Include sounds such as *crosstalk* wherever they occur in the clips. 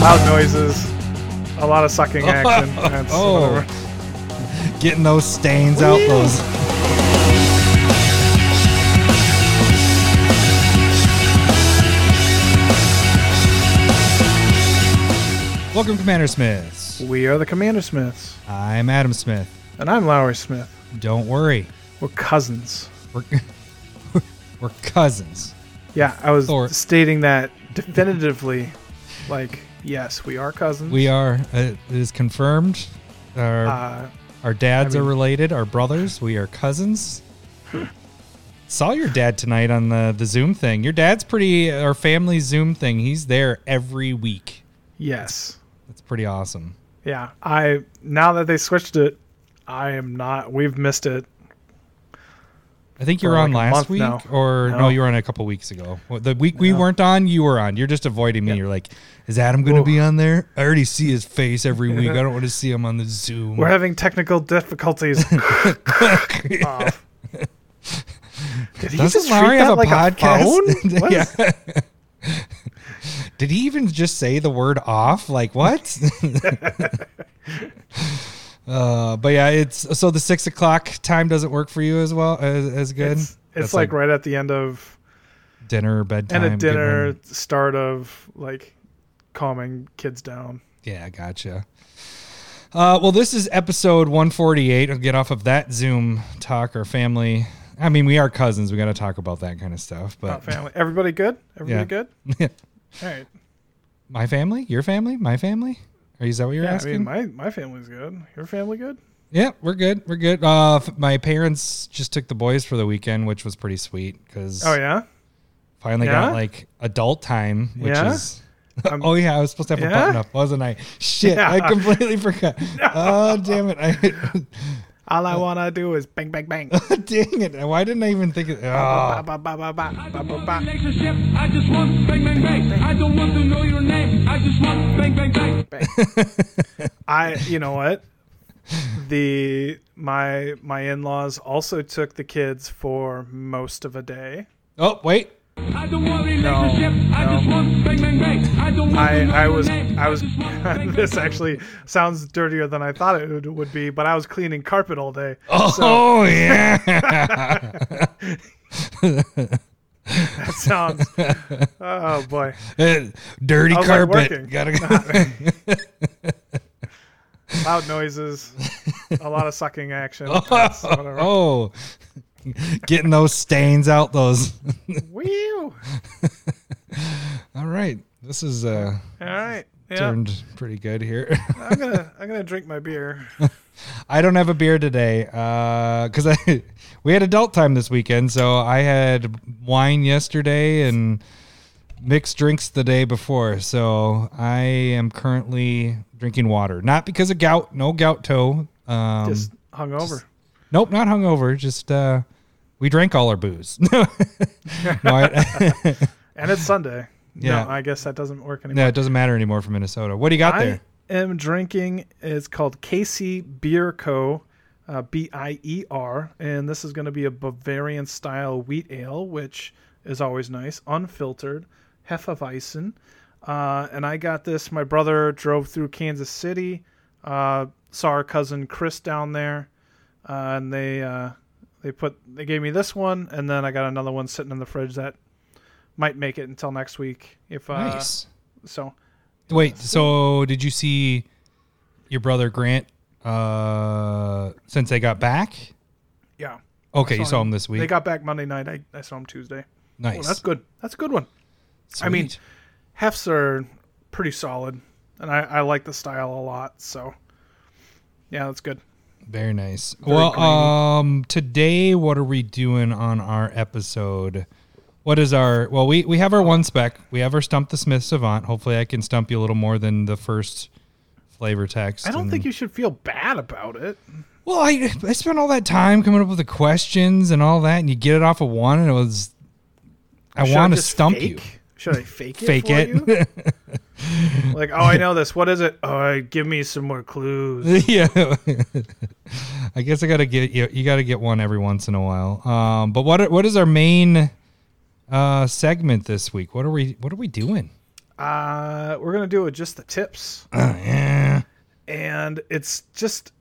Loud noises. A lot of sucking *laughs* action. That's Oh. whatever. Getting those stains out those. Welcome, Commander Smiths. We are the Commander Smiths. I'm Adam Smith. And I'm Lowry Smith. Don't worry, We're cousins. we're *laughs* we're cousins. Yeah, I was Or- stating that definitively. Like, yes, we are cousins. We are. Uh, it is confirmed. Our Uh, our dads I mean- are related. Our brothers. We are cousins. *laughs* Saw your dad tonight on the the Zoom thing. Your dad's pretty. Our family Zoom thing. He's there every week. yes. That's pretty awesome. Yeah. I now that they switched it, I am not. We've missed it. I think you were on like last week, now. or no. No. you were on a couple weeks ago. The week we weren't on, you were on. You're just avoiding me. You're like, is Adam going to be on there? I already see his face every *laughs* week. I don't want to see him on the Zoom. We're having technical difficulties. *laughs* *laughs* Oh. Did he Doesn't just Larry have a like podcast? phone? Yeah. Did he even just say the word off? Like what? Uh, but yeah, it's so the six o'clock time doesn't work for you as well as, as good. It's, it's That's like, right at the end of dinner, bedtime, end of dinner, start of like calming kids down. Yeah, gotcha. Uh, well, this is episode 148. I'll get off of that Zoom talk. or family. I mean, we are cousins. We got to talk about that kind of stuff. Not But family. Everybody good? Everybody Yeah. good? *laughs* All right. my family, your family, my family. Is that what you're Yeah, I asking? mean, my my family's good. Your family good? Yeah, we're good. We're good. Uh, my parents just took the boys for the weekend, which was pretty sweet because Oh yeah. finally Yeah? got like adult time, which Yeah? is. *laughs* Um, oh yeah, I was supposed to have a button up, wasn't I? Shit, *laughs* I completely forgot. *laughs* Oh damn it! I, All I uh, wanna do is bang bang bang. *laughs* dang it! Why didn't I even think of? Ba, Oh. ba, ba, ba, ba, hmm. ba, ba, ba. relationship. I just want bang bang bang. I don't want to know your name. I just want bang bang bang. I you know what? The my my in-laws also took the kids for most of a day. oh wait, I don't want No, relationship. I just want bang bang bang. I don't want I I was name. I was just *laughs* bang, bang, this actually sounds dirtier than I thought it would, would be, but I was cleaning carpet all day. *laughs* oh yeah. *laughs* That sounds Oh boy. Uh, Dirty I was, like, carpet. Gotta go. Loud noises, a lot of sucking action. That's whatever. oh, *laughs* getting those stains out. Those. *laughs* Whew. All right, this is uh All right. Yeah. turned pretty good here. I'm gonna I'm *laughs* gonna drink my beer. I don't have a beer today uh because I we had adult time this weekend, so I had wine yesterday and mixed drinks the day before. So I am currently drinking water, not because of gout, no gout toe. Um, Just hung over. Nope, not hungover. Just uh, we drank all our booze. *laughs* no, I, *laughs* And it's Sunday. Yeah. No, I guess that doesn't work anymore. no, it doesn't matter anymore for Minnesota. What do you got I there? I am drinking. It's called KC Bier Co. Uh, B I E R, and this is going to be a Bavarian style wheat ale, which is always nice, unfiltered, Hefeweizen. Uh, and I got this. My brother drove through Kansas City, uh, saw our cousin Chris down there, uh, and they uh, they put they gave me this one, and then I got another one sitting in the fridge that might make it until next week. If uh, Nice. so, Wait, so did you see your brother Grant uh since they got back? yeah. Okay, you saw saw him. him this week. They got back Monday night. I, I saw him Tuesday. nice. Oh, that's good. That's a good one. I mean, Hefts are pretty solid, and I, I like the style a lot. So, yeah, that's good. Very nice. very well, grainy. um today what are we doing on our episode? What is our well, we we have our one spec. We have our Stump the Smith Savant. Hopefully I can stump you a little more than the first flavor text. I don't and- think you should feel bad about it. Well, I I spent all that time coming up with the questions and all that, and you get it off of one, and it was. I want to stump fake? you. Should I fake it? Fake it. *laughs* Like, oh, I know this. What is it? Oh, give me some more clues. *laughs* yeah. I guess I gotta get you. You gotta get one every once in a while. Um, but what what is our main uh segment this week? What are we What are we doing? Uh, we're gonna do it just the tips, *clears throat* yeah. and it's just.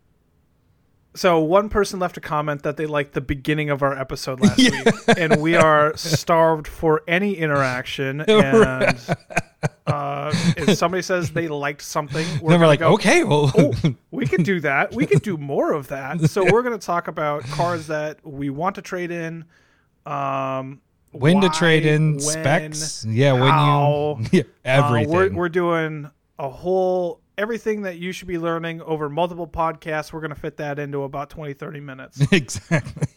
So one person left a comment that they liked the beginning of our episode last *laughs* week, and we are starved for any interaction. *laughs* And *laughs* uh, if somebody says they liked something, we're, Then we're like, go, okay, well, oh, we could do that. We could do *laughs* more of that. So we're going to talk about cars that we want to trade in, um, when to trade in when, specs. Yeah, how, when you *laughs* yeah, uh, everything. we're, we're doing a whole everything that you should be learning over multiple podcasts. We're going to fit that into about 20, 30 minutes. exactly.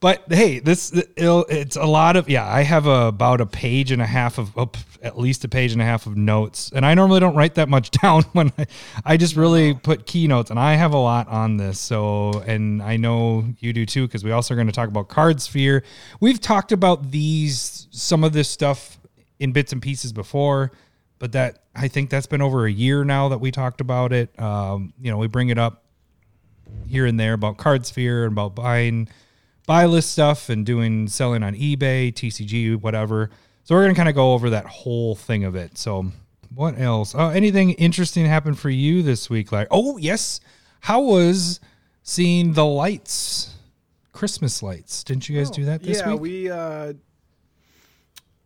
But hey, this it'll, it's a lot of yeah. I have a, about a page and a half of oh, at least a page and a half of notes, and I normally don't write that much *laughs* down when I, I just really put keynotes, and I have a lot on this. So, and I know you do too, because we also are going to talk about CardSphere. We've talked about these some of this stuff in bits and pieces before but that I think that's been over a year now that we talked about it. Um, you know, we bring it up here and there about CardSphere and about buying buy list stuff and doing selling on eBay, TCG, whatever. So we're gonna kind of go over that whole thing of it. So what else? Uh, anything interesting happened for you this week? Like, oh yes, how was seeing the lights, Christmas lights? Didn't you guys do that this yeah, week? Yeah,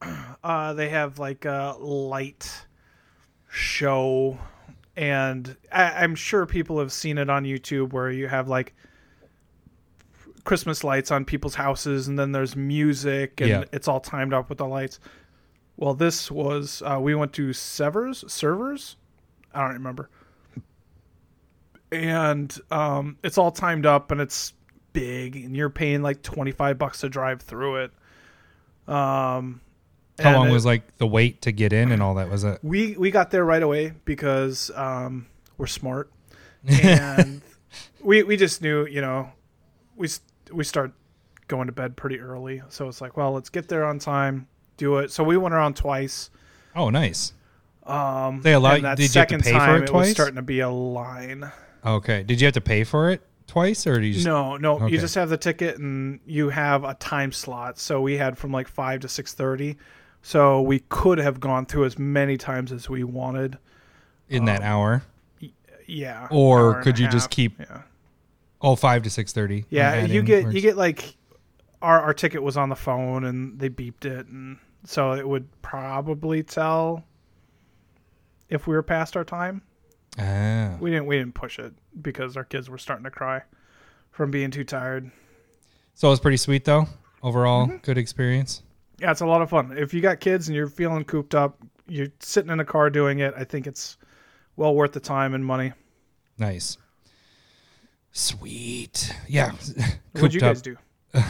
we uh, *clears throat* uh, they have like a light show, and I, I'm sure people have seen it on YouTube where you have like Christmas lights on people's houses, and then there's music, and Yeah. it's all timed up with the lights. Well, this was uh, we went to Severs servers, I don't remember, and um, it's all timed up and it's big, and you're paying like twenty five bucks to drive through it. Um, How long it- was like the wait to get in and all that? Was it? we we got there right away because um, we're smart, *laughs* and we we just knew you know we we start going to bed pretty early, so it's like well let's get there on time, do it. So we went around twice. Oh, nice. Um, They allow- that did you have to pay for it was twice? starting to be a line. Okay. Did you have to pay for it twice, or do you just? No, no, Okay. you just have the ticket and you have a time slot. So we had from like five to six thirty. So we could have gone through as many times as we wanted. in that hour? Yeah. Or hour could you just keep- Yeah. Oh, five to six thirty. Yeah, you get you get like our our ticket was on the phone and they beeped it and so it would probably tell if we were past our time. Ah. We didn't we didn't push it because our kids were starting to cry from being too tired. So it was pretty sweet though. Overall, Mm-hmm. good experience. Yeah, it's a lot of fun. If you got kids and you're feeling cooped up, you're sitting in a car doing it, I think it's well worth the time and money. Nice. Sweet. Yeah. *laughs* What'd you Cooped up. guys do? *laughs*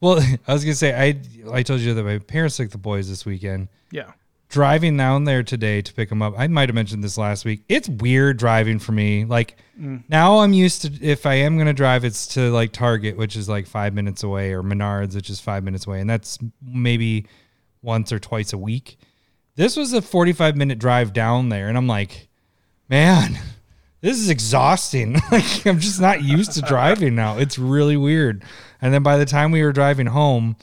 Well, I was gonna say I I told you that my parents took the boys this weekend. Yeah. Driving down there today to pick them up. I might have mentioned this last week. It's weird driving for me. Like Mm. now I'm used to if I am gonna drive, it's to like Target, which is like five minutes away, or Menards, which is five minutes away, and that's maybe once or twice a week. This was a 45 minute drive down there, and I'm like, man, this is exhausting. *laughs* like I'm just not used to driving now. It's really weird. And then by the time we were driving home,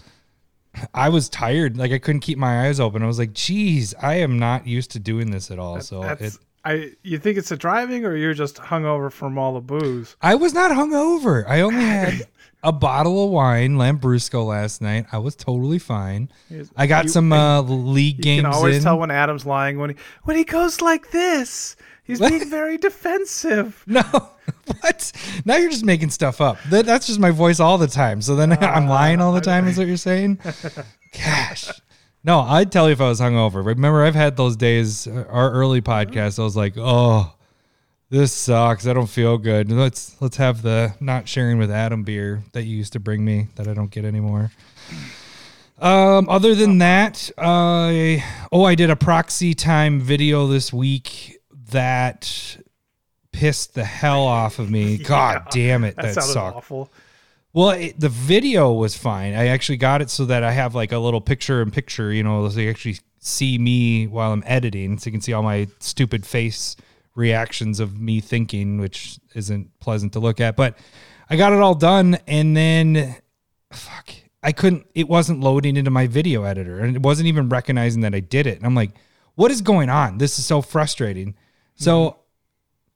I was tired. Like I couldn't keep my eyes open. I was like, geez, I am not used to doing this at all. so That's it, I you think it's the driving or you're just hungover from all the booze? I was not hungover. I only had a bottle of wine, Lambrusco, last night. I was totally fine. I got You- some uh, league You games You can always in. tell when Adam's lying when he when he goes like this. He's *laughs* being very defensive. No, *laughs* what? Now you're just making stuff up. That, that's just my voice all the time. So then *laughs* I'm lying all the time. Is what you're saying? Gosh. No, I'd tell you if I was hungover. Remember, I've had those days. uh, Our early podcast, I was like, "Oh, this sucks. I don't feel good. Let's let's have the not sharing with Adam beer that you used to bring me that I don't get anymore." Um, other than that, I oh, I did a proxy time video this week that pissed the hell off of me. *laughs* God damn it, That, that, sucked. awful. Well, it, the video was fine. I actually got it so that I have like a little picture in picture, you know, so you actually see me while I'm editing, so you can see all my stupid face reactions of me thinking, which isn't pleasant to look at. But I got it all done, and then fuck, I couldn't. It wasn't loading into my video editor, and it wasn't even recognizing that I did it. And I'm like, what is going on? This is so frustrating. So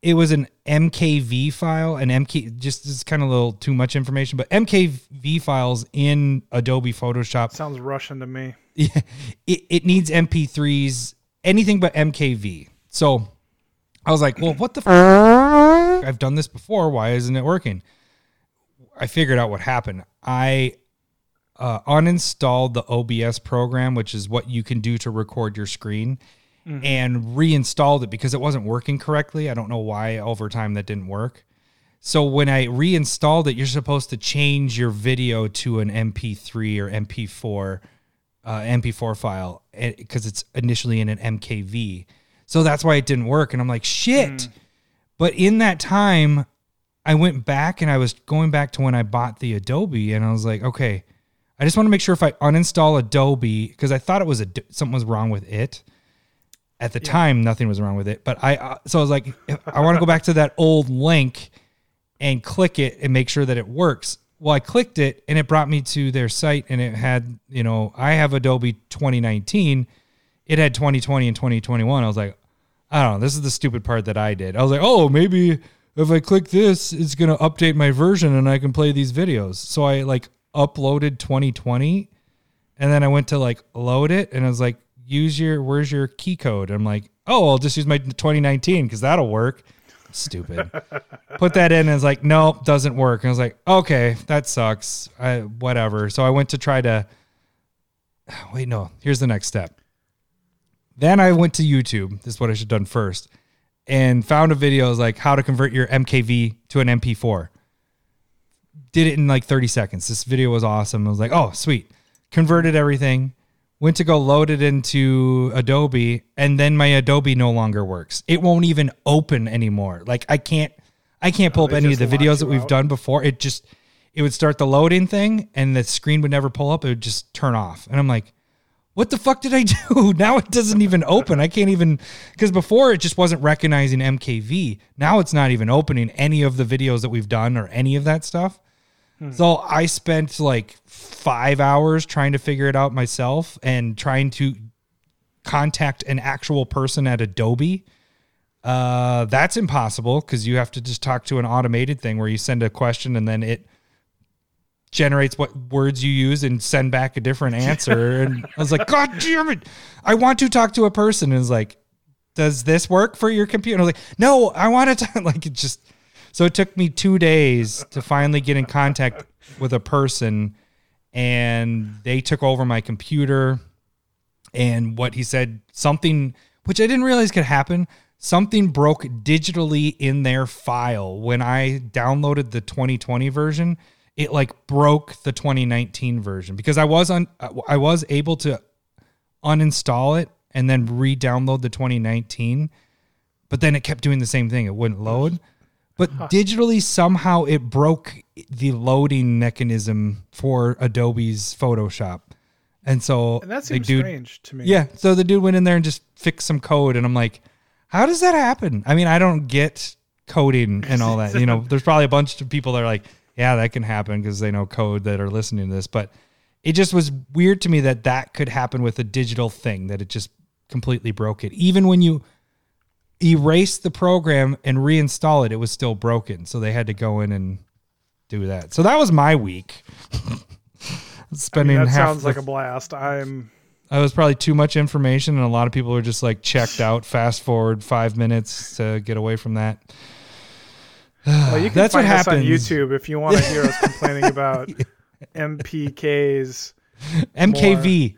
it was an MKV file, an MK. Just this is kind of a little too much information, but MKV files in Adobe Photoshop Sounds Russian to me. *laughs* yeah, it, it needs MP3s, anything but MKV. So I was like, well, what the f- I've done this before. Why isn't it working? I figured out what happened. I uh, uninstalled the OBS program, which is what you can do to record your screen, Mm-hmm. and reinstalled it because it wasn't working correctly. I don't know why over time that didn't work. So when I reinstalled it, you're supposed to change your video to an MP3 or MP4 uh, MP4 file eh, because it's initially in an MKV. So that's why it didn't work. And I'm like, shit. Mm. But in that time, I went back and I was going back to when I bought the Adobe, and I was like, okay, I just want to make sure if I uninstall Adobe because I thought it was a something was wrong with it. At the time, nothing was wrong with it, but I uh, so I was like, I want to go back to that old link and click it and make sure that it works. Well, I clicked it and it brought me to their site and it had, you know, I have Adobe 2019. It had 2020 and 2021. I was like, I don't know. This is the stupid part that I did. I was like, oh, maybe if I click this, it's going to update my version and I can play these videos. So I like uploaded 2020 and then I went to like load it and I was like, use your, where's your key code? I'm like, oh, I'll just use my 2019 because that'll work. Stupid. *laughs* Put that in and it's like, nope, doesn't work. And I was like, okay, that sucks. I, whatever. So I went to try to, *sighs* wait, no, here's the next step. Then I went to YouTube. This is what I should have done first. And found a video like how to convert your MKV to an MP4. Did it in like 30 seconds. This video was awesome. I was like, oh, sweet. Converted everything. Went to go load it into Adobe, and then my Adobe no longer works. It won't even open anymore. Like I can't I can't pull up any of the videos that we've out? done before. It just it would start the loading thing and the screen would never pull up. It would just turn off. And I'm like, what the fuck did I *laughs* do? Now it doesn't even open. I can't even because before it just wasn't recognizing MKV. Now it's not even opening any of the videos that we've done or any of that stuff. So I spent like five hours trying to figure it out myself and trying to contact an actual person at Adobe. Uh, that's impossible because you have to just talk to an automated thing where you send a question and then it generates what words you use and send back a different *laughs* answer. and I was like, God damn it. I want to talk to a person. And it's like, does this work for your computer? And I was like, no, I want to talk. *laughs* Like it just, so it took me two days to finally get in contact with a person and they took over my computer and what he said something which I didn't realize could happen something broke digitally in their file. When I downloaded the 2020 version it like broke the 2019 version because I was on I was able to uninstall it and then re-download the 2019 but then it kept doing the same thing. It wouldn't load but digitally somehow it broke the loading mechanism for Adobe's Photoshop and so And that the seems dude strange to me. yeah. So the dude went in there and just fixed some code, and I'm like, how does that happen? I mean, I don't get coding and all that. You know, *laughs* there's probably a bunch of people that are like, yeah, that can happen because they know code that are listening to this. But it just was weird to me that that could happen with a digital thing, that it just completely broke it. Even when you erase the program and reinstall it, it was still broken. So they had to go in and do that. So that was my week. *laughs* I mean, Spending that sounds the like a blast. I'm that was probably too much information, and a lot of people were just like checked out. Fast forward five minutes to get away from that. well, you *sighs* can That's what find us on. YouTube if you want to hear us *laughs* complaining about MPKs. MKV.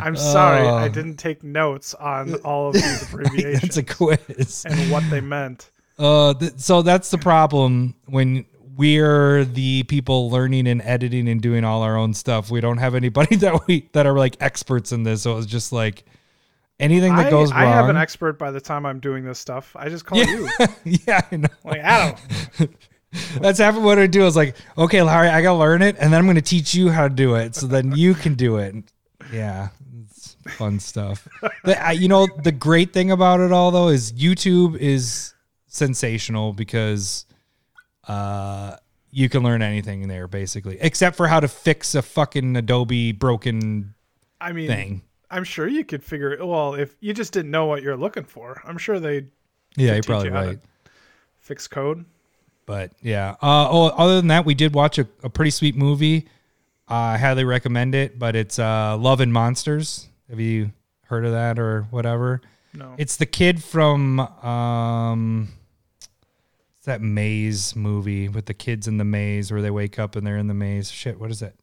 I'm sorry, I Oh. didn't take notes on *laughs* all of these abbreviations That's a quiz. and what they meant. Uh, th- so that's the problem when we're the people learning and editing and doing all our own stuff. We don't have anybody *laughs* that we that are like experts in this. So it's just like anything that I, goes wrong. I have an expert by the time I'm doing this stuff. I just call yeah, you. *laughs* yeah, I know. Like Adam. That's half of what I do. I was like, okay, Larry, I gotta learn it, and then I'm gonna teach you how to do it, so then you can do it. Yeah, it's fun stuff. The- I- you know, the great thing about it all though is YouTube is sensational because uh, you can learn anything there basically, except for how to fix a fucking Adobe broken I mean, thing. I'm sure you could figure it. Well, if you just didn't know what you're looking for, I'm sure they Yeah, you're probably you right. fix code. But yeah. Uh, oh, other than that, we did watch a, a pretty sweet movie. I highly recommend it, but it's uh, Love and Monsters. Have you heard of that or whatever? No, It's the kid from um, it's that maze movie with the kids in the maze where they wake up and they're in the maze. Shit, what is it?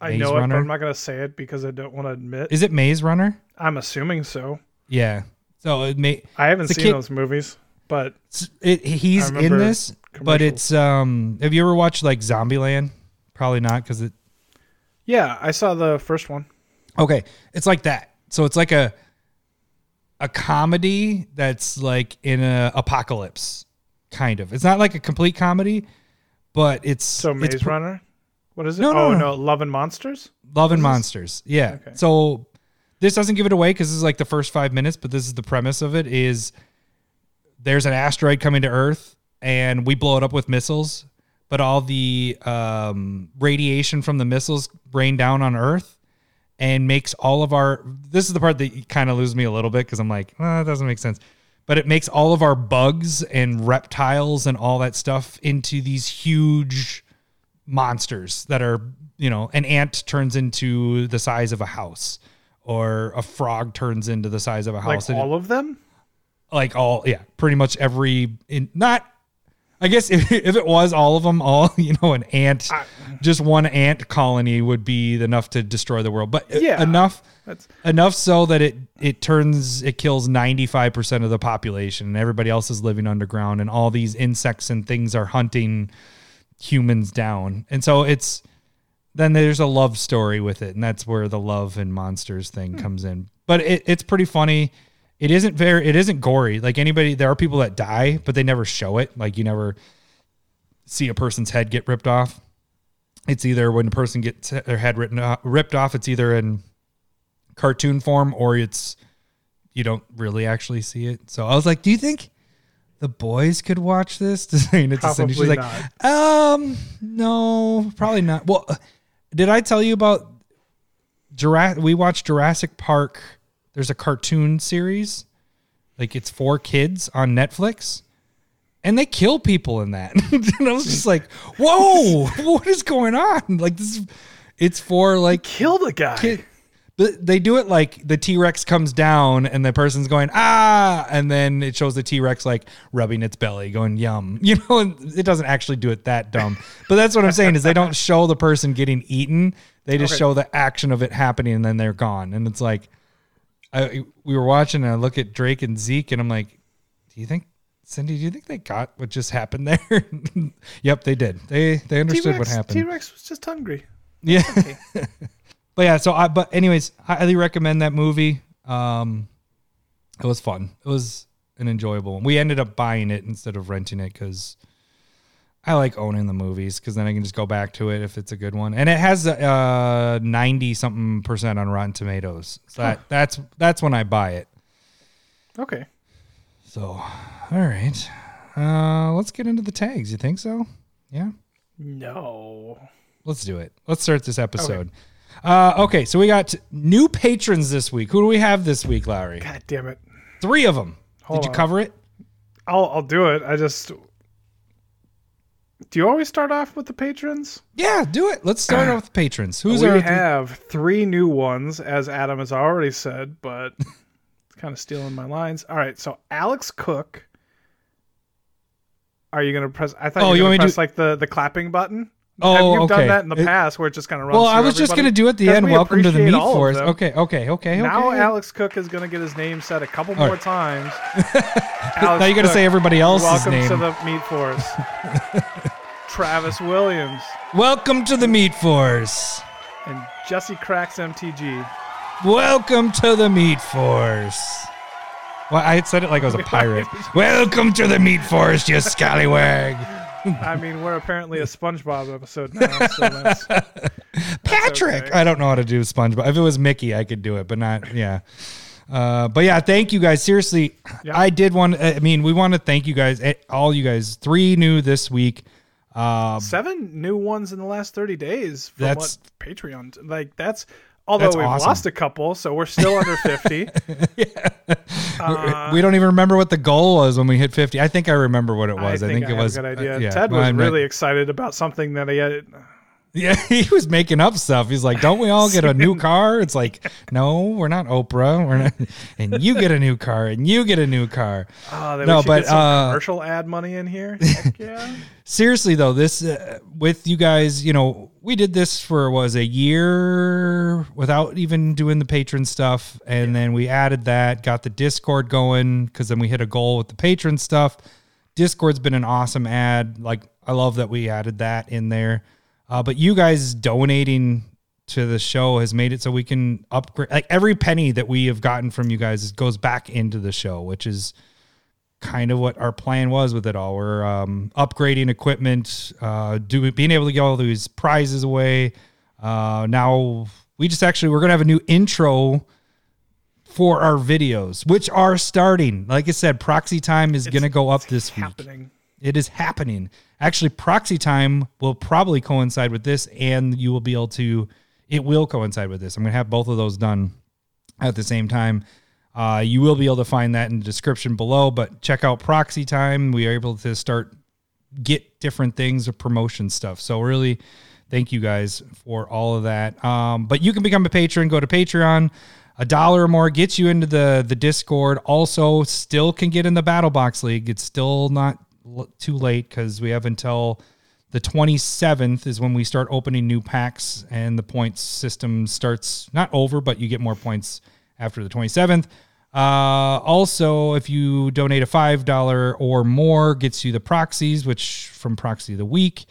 I Maze know it, but Runner? I'm not gonna say it because I don't want to admit. Is it Maze Runner? I'm assuming so. Yeah. So it may I haven't seen kid- those movies, but it, he's in this, but it's um. Have you ever watched like Zombieland? Probably not because it yeah, I saw the first one. Okay, it's like that. So it's like a a comedy that's like in a apocalypse, kind of. It's not like a complete comedy, but it's So Maze pr- Runner. What is it? No, no, oh no. no, Love and Monsters. Love and Monsters. Yeah. Okay. So this doesn't give it away because this is like the first five minutes, but this is the premise of it: is there's an asteroid coming to Earth, and we blow it up with missiles, but all the um, radiation from the missiles rain down on Earth and makes all of our. This is the part that kind of loses me a little bit because I'm like, oh, that doesn't make sense. But it makes all of our bugs and reptiles and all that stuff into these huge monsters that are you know an ant turns into the size of a house or a frog turns into the size of a house it- all of them. like all yeah pretty much every in not i guess if, *laughs* if it was all of them all *laughs* you know an ant I- just one ant colony would be enough to destroy the world. But Yeah. enough That's enough so that it it turns it kills 95% of the population and everybody else is living underground and all these insects and things are hunting humans down. And so it's then there's a love story with it and that's where the love and monsters thing hmm. comes in. But it, it's pretty funny it isn't very it isn't gory like anybody there are people that die but they never show it like you never see a person's head get ripped off it's either when a person gets their head written off, ripped off it's either in cartoon form or it's you don't really actually see it. So I was like, "Do you think the boys could watch this?" *laughs* Saying it to Cindy, she's Probably like, "Um, no, probably not." Well, did I tell you about Jurassic? We watched Jurassic Park. There's a cartoon series, like it's for kids on Netflix. And they kill people in that. *laughs* and I was just like, "Whoa, *laughs* what is going on?" Like this, is, it's for like kill the guy. kid. But they do it like the T Rex comes down and the person's going ah, and then it shows the T Rex like rubbing its belly, going yum. *laughs* You know, and it doesn't actually do it that dumb. But that's what I'm saying is they don't show the person getting eaten. They just Okay. show the action of it happening and then they're gone. And it's like, I we were watching and I look at Drake and Zeke and I'm like, do you think? Cindy, do you think they got what just happened there? *laughs* yep, they did. They they understood what happened. T Rex was just hungry. Yeah. *laughs* but yeah, so I but anyways, I highly recommend that movie. Um it was fun. It was an enjoyable one. We ended up buying it instead of renting it cuz I like owning the movies cuz then I can just go back to it if it's a good one. And it has uh 90 something percent on Rotten Tomatoes. So that that's that's when I buy it. Okay. So, all right. Uh let's get into the tags. You think so? Yeah. No. Let's do it. Let's start this episode. Uh, okay, so we got new patrons this week. Who do we have this week, Larry? God damn it. Three of them. Hold Did you on. cover it? I'll I'll do it. I just. Do you always start off with the patrons? Yeah, do it. Let's start off with the patrons. Who's we our? have three new ones, as Adam has already said, but *laughs* it's kind of stealing my lines. All right, so Alex Cook. Are you gonna press? I thought Oh, you were gonna to press like the the clapping button. Oh, Have you okay. done that in the It- past, where it just kind of runs? well, I was just gonna do at the end. we Welcome to the Meat Force. Okay, okay, okay, Now okay. Alex Cook is gonna get his name said a couple All more right. times. *laughs* now you got to say everybody else's Welcome name. to the Meat Force. *laughs* Travis Williams Welcome to the Meat Force. and Jesse Cracks MTG. Welcome to the Meat Force. Well, I had said it like I was a pirate. *laughs* Welcome to the Meat Force, you scallywag. I mean, we're apparently a SpongeBob episode now, so *laughs* that's Patrick. okay. I don't know how to do SpongeBob. If it was Mickey, I could do it, but not yeah. Uh, but yeah, thank you guys. Seriously, Yeah. I did want. I mean, we want to thank you guys, eh, all you guys. Three new this week. Um, Seven new ones in the last 30 days from That's- what Patreon like that's although That's we've awesome. lost a couple, so we're still under 50. *laughs* *laughs* Uh, we don't even remember what the goal was when we hit 50. I think I remember what it I was. think, I think, I it have was. a good idea. uh, yeah, Ted was I meant- really excited about something that he had. *laughs* Yeah, he was making up stuff. He's like, "Don't we all get a new *laughs* car?" It's like, "No, we're not Oprah. We're not." *laughs* And you get a new car, and you get a new car. Oh, No, but, uh, commercial ad money in here. Yeah. seriously though this uh, with you guys you know we did this for was a year without even doing the patron stuff and then we added that got the discord going because then we hit a goal with the patron stuff discord's been an awesome ad like i love that we added that in there uh, but you guys donating to the show has made it so we can upgrade like every penny that we have gotten from you guys goes back into the show which is kind of what our plan was with it all. We're um, upgrading equipment, uh, doing being able to get all these prizes away. Uh, now we just actually we're gonna have a new intro for our videos, which are starting. Like I said, proxy time is gonna go up this week. Happening. It is happening. Actually, proxy time will probably coincide with this, and you will be able to. It will coincide with this. I'm gonna have both of those done at the same time. Uh, you will be able to find that in the description below. But check out proxy time. We are able to start get different things of promotion stuff. So really, thank you guys for all of that. Um, but you can become a patron. Go to Patreon. A dollar or more gets you into the the Discord. Also, still can get in the Battle Box League. It's still not too late because we have until the 27th is when we start opening new packs and the points system starts not over, but you get more points after the 27th. Uh, also, if you donate a $5 or more, gets you the proxies, which from Proxy of the Week.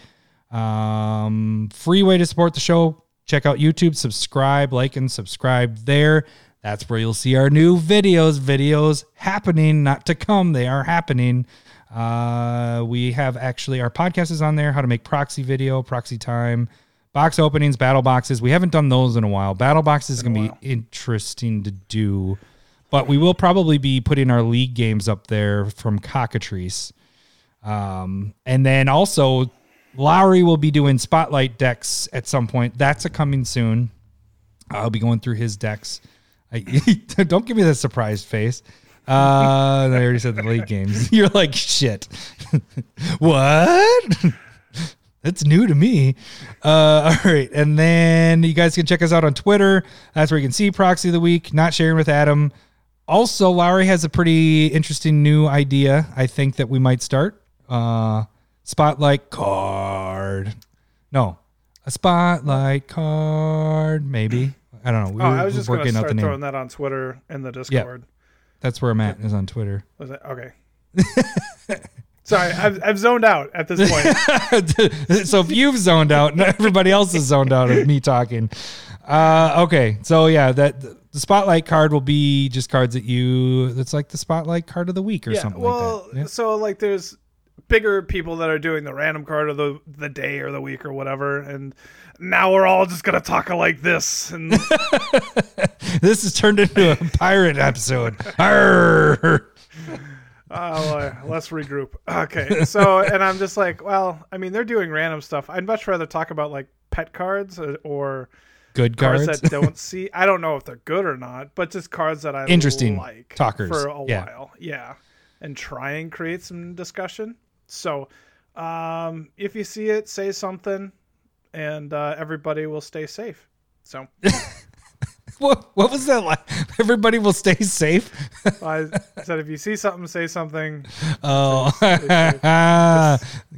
Um, free way to support the show. Check out YouTube, subscribe, like, and subscribe there. That's where you'll see our new videos. Videos happening, not to come. They are happening. Uh, we have actually our podcast is on there. How to make proxy video, proxy time, box openings, battle boxes. We haven't done those in a while. Battle boxes is gonna be interesting to do, but we will probably be putting our league games up there from Cockatrice. Um, and then also Lowry will be doing spotlight decks at some point. That's a coming soon. I'll be going through his decks. I, *laughs* don't give me that surprised face. Uh, I already said the late games. *laughs* You're like shit. *laughs* what? *laughs* That's new to me. Uh, all right, and then you guys can check us out on Twitter. That's where you can see Proxy of the Week. Not sharing with Adam. Also, Lowry has a pretty interesting new idea. I think that we might start. Uh, spotlight card. No, a spotlight card. Maybe I don't know. We Oh, were- I was just going to start throwing that on Twitter and the Discord. That's where I'm at. Is on Twitter. *laughs* Was it okay? *laughs* Sorry, I've, I've zoned out at this point. *laughs* so if you've zoned out, everybody else is zoned out of me talking. Uh, okay, so yeah, that the spotlight card will be just cards that you. It's like the spotlight card of the week or yeah. something Well, like that. Yeah. so like there's bigger people that are doing the random card of the the day or the week or whatever, and now we're all just gonna talk like this. And *laughs* This has turned into a pirate episode. Arr! *laughs* uh, let's regroup. Okay, so and I'm just like, well, I mean, they're doing random stuff. I'd much rather talk about like pet cards uh, or Good cards, cards. that *laughs* don't see. I don't know if they're good or not, but just cards that I Interesting like talkers, for a yeah. while. Yeah, and try and create some discussion. So, um, if you see it, say something, and uh, everybody will stay safe. So *laughs* what, what was that like? *laughs* Everybody will stay safe. *laughs* I said, if you see something, say something. Oh,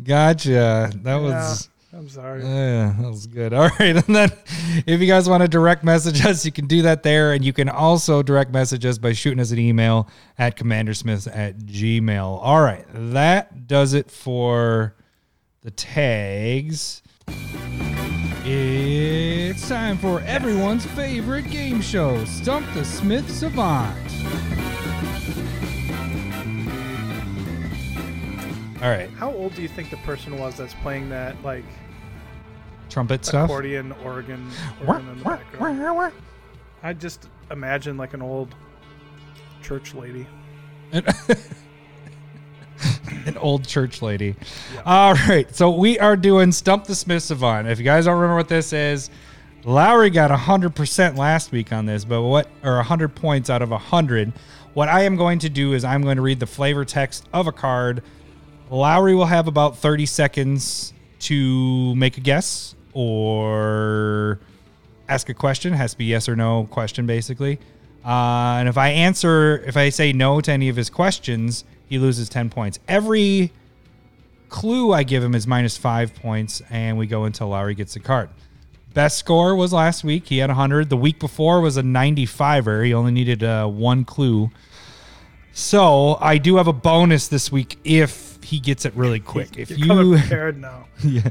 gotcha. That was. I'm sorry. Yeah, that was good. All right. And then if you guys want to direct message us, you can do that there. And you can also direct message us by shooting us an email at commandersmith at gmail. All right. That does it for the tags. It's time for everyone's favorite game show, Stump the Smith Savant. All right. How old do you think the person was that's playing that like Trumpet stuff. accordion organ, organ in the background? I just imagine like an old church lady. *laughs* *laughs* An old church lady. All right. So we are doing Stump the Smith Savant. If you guys don't remember what this is, Lowry got 100% last week on this, but what, or 100 points out of 100. What I am going to do is I'm going to read the flavor text of a card. Lowry will have about 30 seconds to make a guess or ask a question. It has to be yes or no question, basically. Uh, and if I answer, if I say no to any of his questions, he loses 10 points. Every clue I give him is minus five points, and we go until Lowry gets a card. Best score was last week. He had 100. The week before was a 95er. He only needed uh, one clue. So I do have a bonus this week if he gets it really quick. If you *laughs* prepared now. yeah.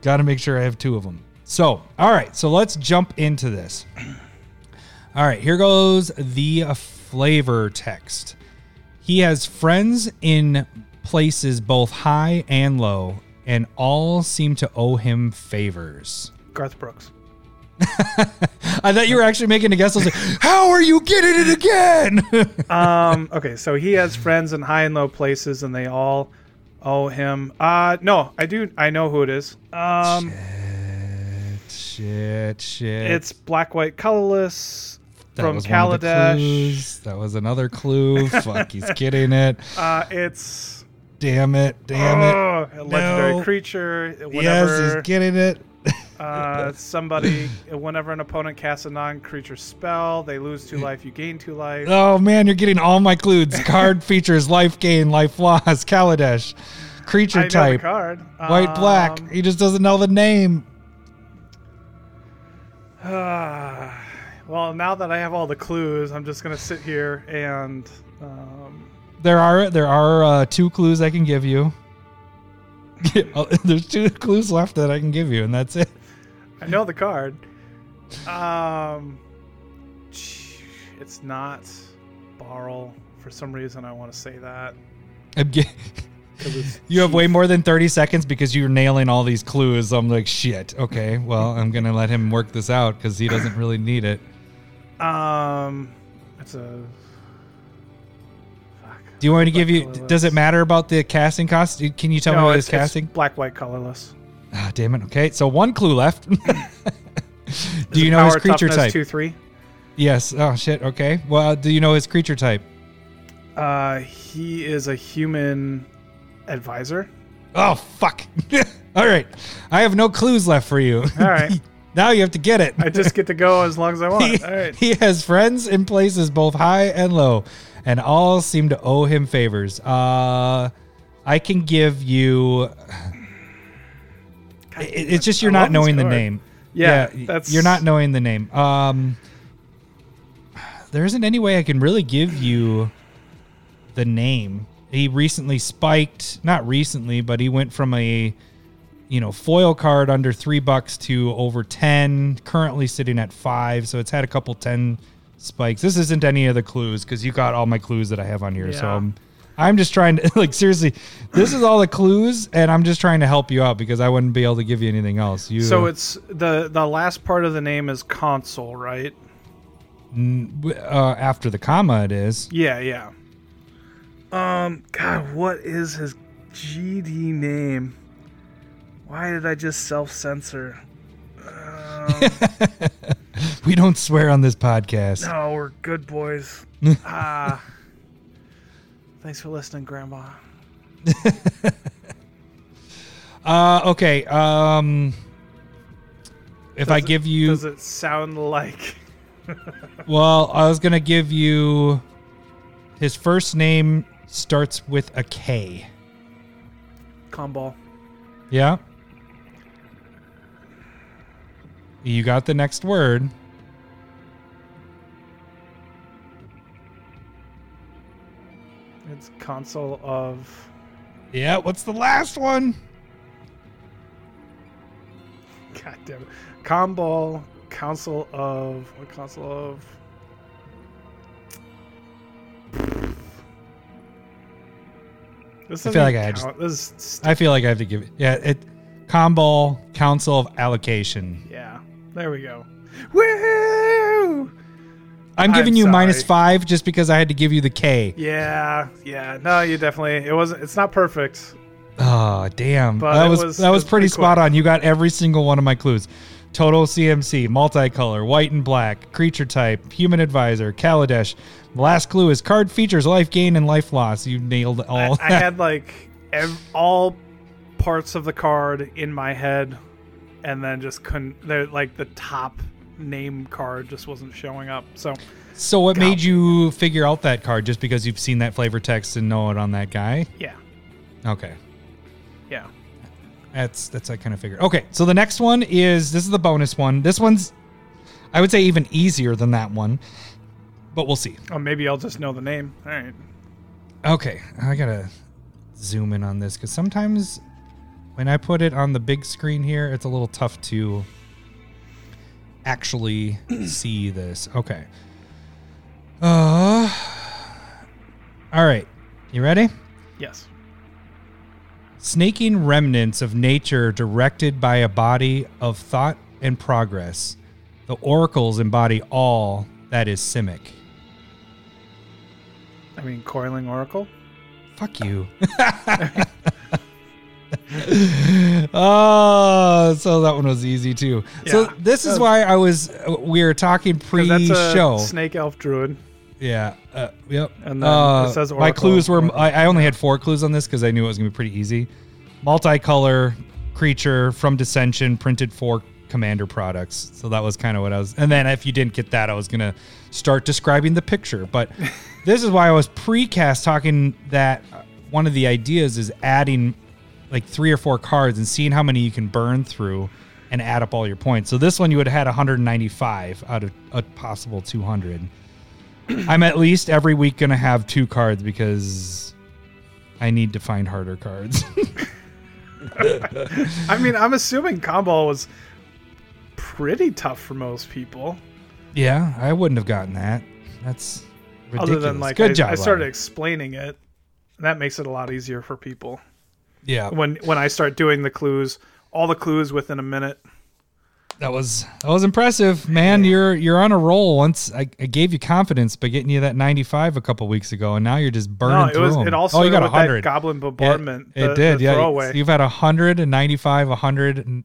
Got to make sure I have two of them. So, all right. So let's jump into this. All right. Here goes the flavor text. He has friends in places both high and low, and all seem to owe him favors. Garth Brooks. *laughs* I thought you were actually making a guess. I was like, how are you getting it again? *laughs* Um, okay, so he has friends in high and low places, and they all owe him. Uh, no, I do. I know who it is. Um, shit, shit. it's black, white, colorless That from Kaladesh. That was another clue. *laughs* Fuck, he's getting it. Uh, it's Damn it. Damn it. oh, a legendary No. creature. Yes, Whenever he's getting it. uh, *laughs* somebody, whenever an opponent casts a non-creature spell, they lose two life. You gain two life. Oh man, you're getting all my clues. Card *laughs* features life gain, life loss, Kaladesh, creature I know the type, card. white black. Um, He just doesn't know the name. *sighs* well, now that I have all the clues, I'm just gonna sit here and um, There are there are uh, two clues I can give you. *laughs* *laughs* Oh, There's two clues left that I can give you, and that's it. I know the card. Um, it's not Barl. For some reason, I want to say that. I'm ge- *laughs* you have way more than 30 seconds because you're nailing all these clues. I'm like, shit. Okay, well, I'm gonna let him work this out because he doesn't really need it. Um, it's a. Fuck. Do you want me to give you? Colorless. Does it matter about the casting cost? Can you tell me what it's, his casting? black, white, colorless. Ah, damn it. Okay, so one clue left. *laughs* Do you know his creature type? Two, three. Yes. Oh shit. Okay. Well, do you know his creature type? Uh, he is a human advisor. Oh fuck. *laughs* All right. I have no clues left for you. All right. *laughs* now you have to get it. I just get to go as long as I *laughs* he, want. All right. he has friends in places both high and low, and all seem to owe him favors. Uh, I can give you. God, it- it's just you're I not knowing the name. Yeah, y- that's you're not knowing the name. Um, there isn't any way I can really give you the name. He recently spiked, not recently, but he went from a you know foil card under three bucks to over ten. Currently sitting at five, so it's had a couple ten spikes. This isn't any of the clues because you got all my clues that I have on here. So I'm, I'm just trying to *laughs* like seriously. This is all the clues, and I'm just trying to help you out because I wouldn't be able to give you anything else. You So it's the the last part of the name is Consul, right? uh, after the comma, it is. Yeah, yeah. Um, God, what is his GD name? Why did I just self censor? Um, *laughs* We don't swear on this podcast. no, we're good boys. *laughs* Ah. thanks for listening, Grandma. *laughs* Uh, okay. Um, if I it- give you, Does it sound like? well, I was gonna give you. His first name starts with a K. Kambal. Yeah. You got the next word. It's Consul of. Yeah. What's the last one? *laughs* God damn it. Kambal. Council of. What council of? This I feel like even I just. This st- I feel like I have to give it. Yeah. It. Kambal Consul of Allocation. yeah. There we go. Woo! I'm giving I'm you sorry. five just because I had to give you the K. Yeah, yeah. No, you definitely. It wasn't. It's not perfect. Oh, damn. But that was, was- that was was pretty pretty spot quick. on. You got every single one of my clues. Total CMC, multicolor, white and black, creature type, human advisor, Kaladesh. Last clue is card features life gain and life loss. You nailed I, all. I had *laughs* like ev- all parts of the card in my head, and then just couldn't. they're, Like the top name card just wasn't showing up. So so what made you figure out that card? Just because you've seen that flavor text and know it on that guy? yeah, Okay. yeah. That's that's I kind of figured. Okay, so the next one is this is the bonus one. This one's I would say even easier than that one, but we'll see. Oh, maybe I'll just know the name. All right. Okay, I gotta zoom in on this because sometimes when I put it on the big screen here, it's a little tough to actually *clears throat* see this. Okay. Uh, all right, you ready? Yes. Snaking remnants of nature directed by a body of thought and progress. The oracles embody all that is Simic. I mean, coiling oracle. Fuck you. *laughs* *laughs* oh, *laughs* so that one was easy too. So this is why I was we were talking 'Cause that's a pre-show. snake elf druid. Yeah. Uh, yep. And then Uh, it says my clues were I, I only had four clues on this because I knew it was gonna be pretty easy. Multicolor creature from Dissension printed for Commander products. So that was kind of what I was. And then if you didn't get that, I was gonna start describing the picture. But *laughs* this is why I was precast talking that uh, one of the ideas is adding like three or four cards and seeing how many you can burn through and add up all your points. So this one you would have had 195 out of a possible 200. *clears throat* I'm at least every week going to have two cards because I need to find harder cards. *laughs* I mean, I'm assuming Kambal was pretty tough for most people. yeah, I wouldn't have gotten that. That's ridiculous. Other than like Good I, job. I started Larry. explaining it. That makes it a lot easier for people Yeah, when when I start doing the clues, all the clues within a minute. that was that was impressive, man. You're you're on a roll. Once I, I gave you confidence by getting you that 95 a couple weeks ago, and now you're just burning No, it through was. them. It also oh, you got with that 100. goblin bombardment. it the- did. the yeah, Throwaway. you've had 100 and 95, 100 and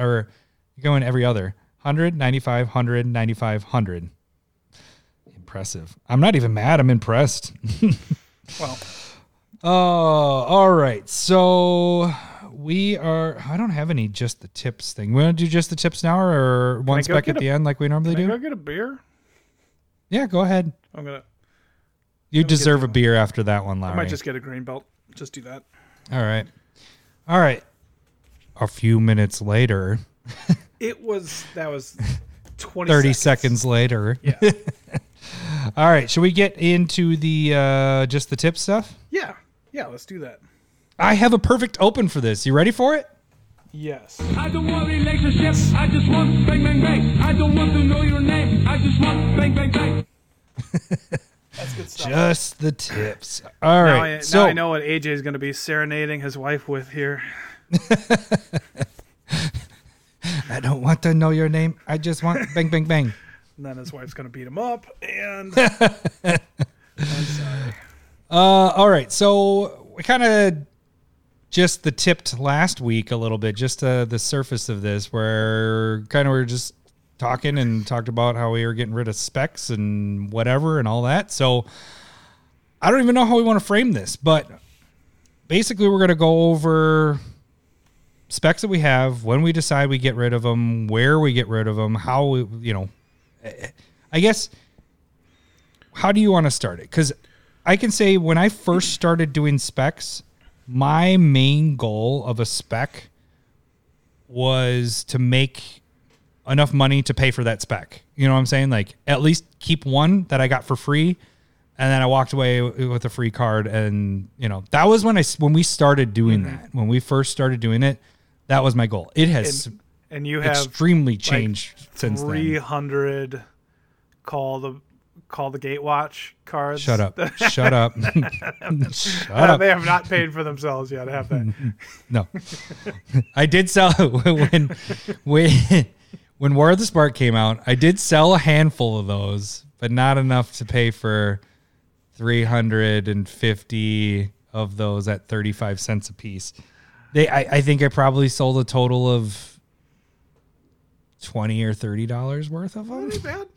or you're going every other 100, 95, 100, 95, 100. Impressive. I'm not even mad. I'm impressed. *laughs* Well, Oh, all right. So we are. I don't have any just the tips thing. We want to do just the tips now, or one I go spec get at a- the end, like we normally can I do? go get a beer? Yeah, go ahead. I'm gonna. You deserve a beer after that one, Larry. I might just get a Grain Belt. Just do that. All right. All right. A few minutes later, *laughs* It was that was *laughs* twenty. 30 seconds later. Yeah. *laughs* All right. Should we get into the uh, just the tip stuff? yeah. Yeah. Let's do that. I have a perfect open for this. You ready for it? Yes. I don't want relationships. I just want bang bang bang. I don't want to know your name. I just want bang bang bang. That's good stuff. Just the tips. All right. now. I, so now I know what AJ is going to be serenading his wife with here. *laughs* I don't want to know your name. I just want bang, bang, bang. *laughs* And then his wife's going to beat him up. And *laughs* I'm sorry. Uh, all right. So we kind of just the tipped last week a little bit, just uh, the surface of this, where kind of we are just talking and talked about how we were getting rid of specs and whatever and all that. So I don't even know how we want to frame this, but basically we're going to go over specs that we have, when we decide we get rid of them, where we get rid of them, how we, you know, I guess how do you want to start it? Because I can say when I first started doing specs, my main goal of a spec was to make enough money to pay for that spec. You know what I'm saying? Like at least keep one that I got for free, and then I walked away with a free card. And you know that was when I when we started doing mm-hmm. that. When we first started doing it, that was my goal. It has And, and you have extremely changed since then. 300 call the call the gatewatch cards. Shut up! *laughs* Shut up! *laughs* Shut up! they have not paid for themselves yet. I have that. *laughs* No, I did sell when when when War of the Spark came out, I did sell a handful of those, but not enough to pay for 350 of those at 35 cents a piece. They, I, I think I probably sold a total of 20 or 30 dollars worth of them. That ain't bad.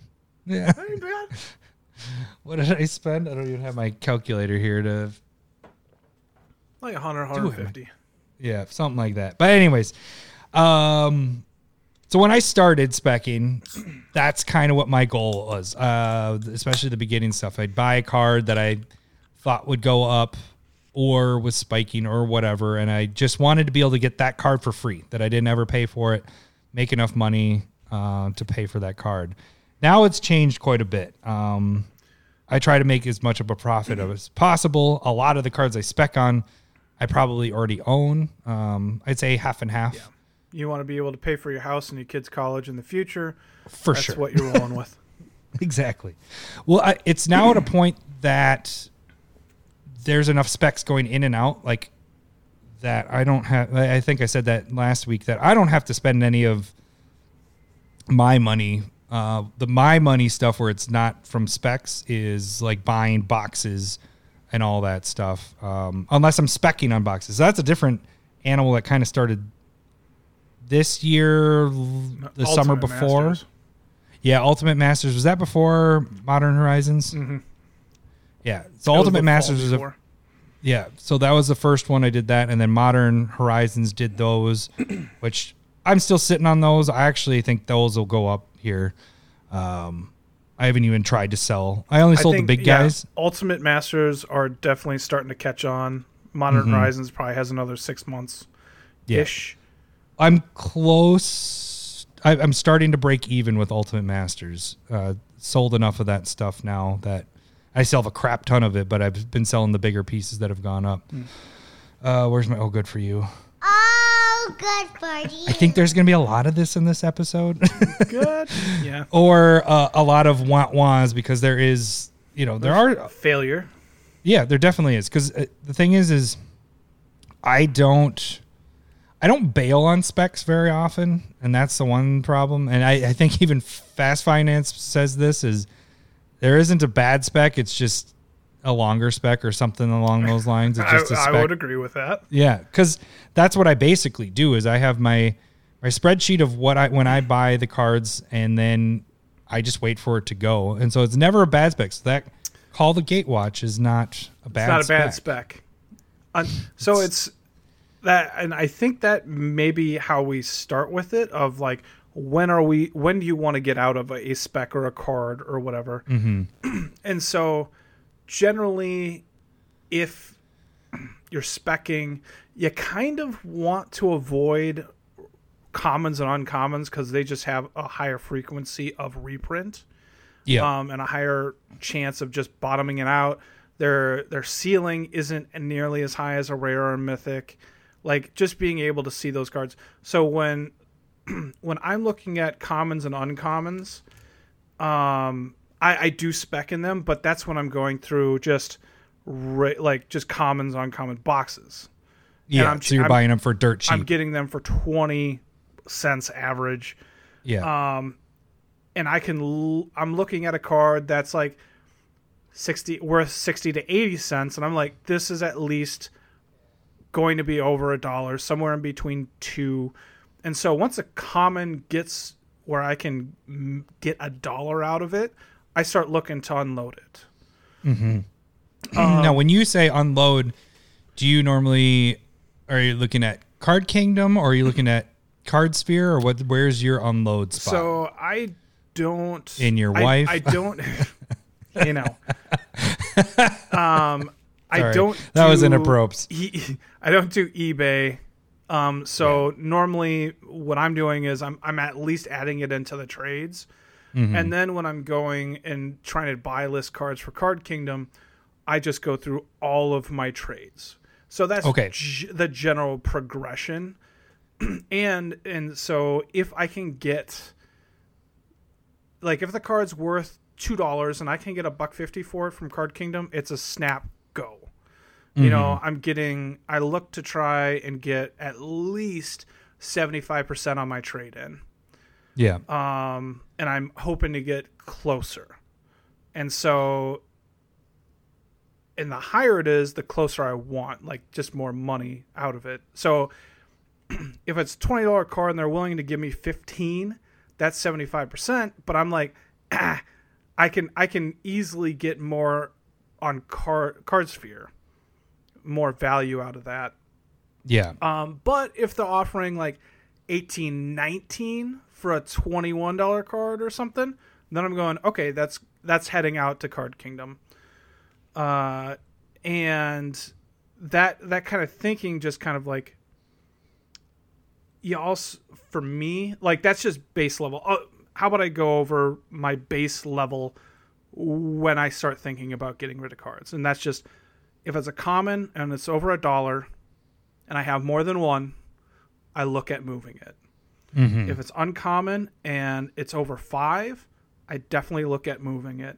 Yeah. That ain't bad. *laughs* What did I spend? I don't even have my calculator here to Like 100, 150. Yeah, something like that. But anyways, um so when I started specking, that's kind of what my goal was. Uh especially the beginning stuff. I'd buy a card that I thought would go up or was spiking or whatever and I just wanted to be able to get that card for free that I didn't ever pay for it, make enough money uh, to pay for that card. Now it's changed quite a bit. Um I try to make as much of a profit of as possible. A lot of the cards I spec on I probably already own. Um, I'd say half and half You want to be able to pay for your house and your kids' college in the future. for sure. That's sure. what you're rolling with. *laughs* exactly. Well, I, it's now at a point that there's enough specs going in and out, like that. I don't have. I think I said that last week that I don't have to spend any of my money. Uh, the my money stuff where it's not from specs is like buying boxes and all that stuff. Um, unless I'm specking on boxes, that's a different animal that kind of started this year, the summer before. Masters. Yeah, Ultimate Masters was that before Modern Horizons? Mm-hmm. Yeah, so That Ultimate Masters was a, yeah. So that was the first one I did that, and then Modern Horizons did those, *clears throat* which I'm still sitting on those. I actually think those will go up here. Um, I haven't even tried to sell. I only I sold think, the big yeah, guys. Ultimate Masters are definitely starting to catch on. Modern Mm-hmm. Horizons probably has another six months ish. I'm close. I, I'm starting to break even with Ultimate Masters. Uh, sold enough of that stuff now that I still have a crap ton of it, but I've been selling the bigger pieces that have gone up. Uh, where's my? Oh, good for you. Good for you. I think there's going to be a lot of this in this episode, *laughs* Good. *laughs* yeah. or uh, a lot of want wahs because there is, you know, there are Failure. Yeah, there definitely is. Because uh, the thing is, is I don't, I don't bail on specs very often, and that's the one problem. And I, I think even Fast Finance says this is there isn't a bad spec. It's just a longer spec or something along those lines. It's *laughs* I, just a I spec. would agree with that. Yeah, because that's what I basically do. Is I have my my spreadsheet of what I when I buy the cards, and then I just wait for it to go. And so it's never a bad spec. So that call the Gatewatch is not a bad. It's not a spec. bad spec. Un- so it's that, and I think that maybe how we start with it of like when are we when do you want to get out of a, a spec or a card or whatever. Mm-hmm. *clears throat* and so generally, if you're specking, you kind of want to avoid commons and uncommons because they just have a higher frequency of reprint Yeah, um, and a higher chance of just bottoming it out. Their their ceiling isn't nearly as high as a rare or mythic. Like just being able to see those cards. So when *clears throat* when I'm looking at commons and uncommons, um, I, I do spec in them, but that's when I'm going through just like just commons, uncommon boxes. yeah. I'm- so you're I'm- buying them for dirt cheap. I'm getting them for twenty cents average. yeah, um, and I can l- I'm looking at a card that's like 60 worth 60 to 80 cents and I'm like this is at least going to be over a dollar somewhere in between two and so once a common gets where I can mm, get a dollar out of it I start looking to unload it mm-hmm *clears throat* now, when you say unload, do you normally are you looking at Card Kingdom or are you looking at CardSphere or what? Where's your unload spot? so I don't In your I- wife? I, don't *laughs* you know um I don't That was do- inappropriate. *laughs* E- I don't do eBay. Um, so normally what I'm doing is I'm I'm at least adding it into the trades. Mm-hmm. And then when I'm going and trying to buy list cards for Card Kingdom, I just go through all of my trades. So that's Okay. g- the general progression. *clears throat* and and so if I can get like if the card's worth two dollars and I can get a buck fifty for it from Card Kingdom, it's a snap go. You know, I'm getting I look to try and get at least seventy five percent on my trade in. Yeah. um, and I'm hoping to get closer. And so, and the higher it is, the closer I want, like just more money out of it. So, *clears throat* if it's twenty dollar card and they're willing to give me fifteen, that's seventy five percent. But I'm like, ah, *clears throat* I can I can easily get more on card CardSphere, more value out of that. Yeah. Um, but if they're offering like eighteen, nineteen for a twenty-one dollar card or something, then I'm going, okay, that's that's heading out to Card Kingdom. Uh, and that that kind of thinking just kind of like, you also for me like that's just base level. Oh, how about I go over my base level when I start thinking about getting rid of cards, and that's just if it's a common and it's over a dollar and I have more than one, I look at moving it. If it's uncommon and it's over five, I definitely look at moving it.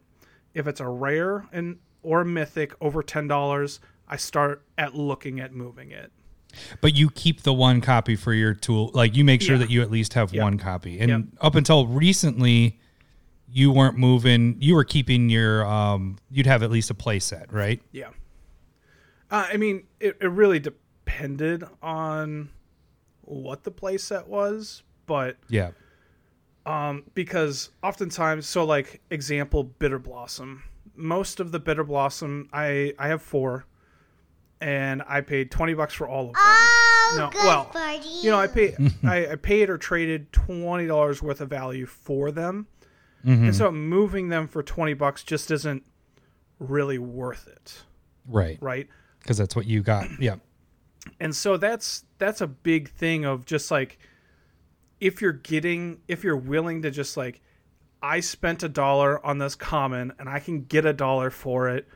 If it's a rare and or mythic over ten dollars, I start at looking at moving it. But you keep the one copy for your tool. Like you make sure Yeah. that you at least have Yep. one copy. And Yep. up until recently, you weren't moving. You were keeping your. um You'd have at least a play set, right? Yeah. Uh, I mean, it, it really depended on what the playset was, but Yeah. um, because oftentimes, so like example, Bitterblossom. Most of the Bitterblossom, I I have four, and I paid twenty bucks for all of them. Oh, No, good well, for you. You know, I paid *laughs* I, I paid or traded twenty dollars worth of value for them, and so moving them for twenty bucks just isn't really worth it, Right. right? Because that's what you got. Yeah. And so that's that's a big thing of just like if you're getting if you're willing to just like i spent a dollar on this common and i can get a dollar for it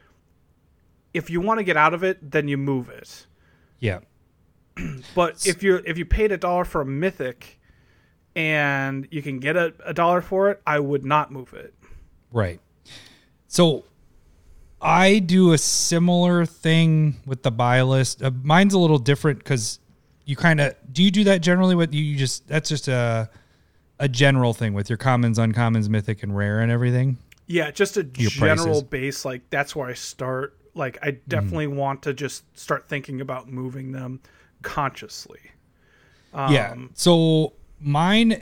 if you want to get out of it then you move it Yeah. *clears throat* but if you if you paid a dollar for a mythic and you can get a, a dollar for it i would not move it Right. So I do a similar thing with the buy list. Uh, mine's a little different because you kind of do you do that generally with you just that's just a a general thing with your commons, uncommons, mythic, and rare and everything. Yeah, just a Your general prices. base. Like that's where I start. Like I definitely want to just start thinking about moving them consciously. yeah. Um, So mine,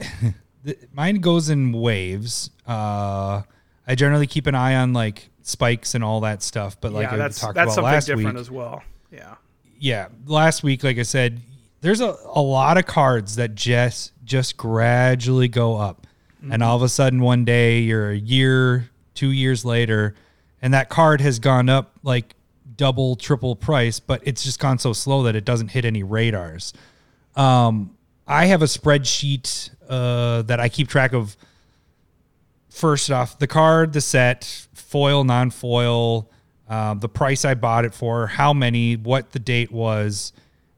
*laughs* mine goes in waves. Uh, I generally keep an eye on like spikes and all that stuff. But like yeah, I that's talked that's about something last different week, as well. Yeah, yeah, last week, like I said, there's a, a lot of cards that just just gradually go up, and all of a sudden one day you're a year, two years later, and that card has gone up like double, triple price, but it's just gone so slow that it doesn't hit any radars. Um, I have a spreadsheet uh, that I keep track of. First off, the card, the set, foil, non-foil, um, the price I bought it for, how many, what the date was,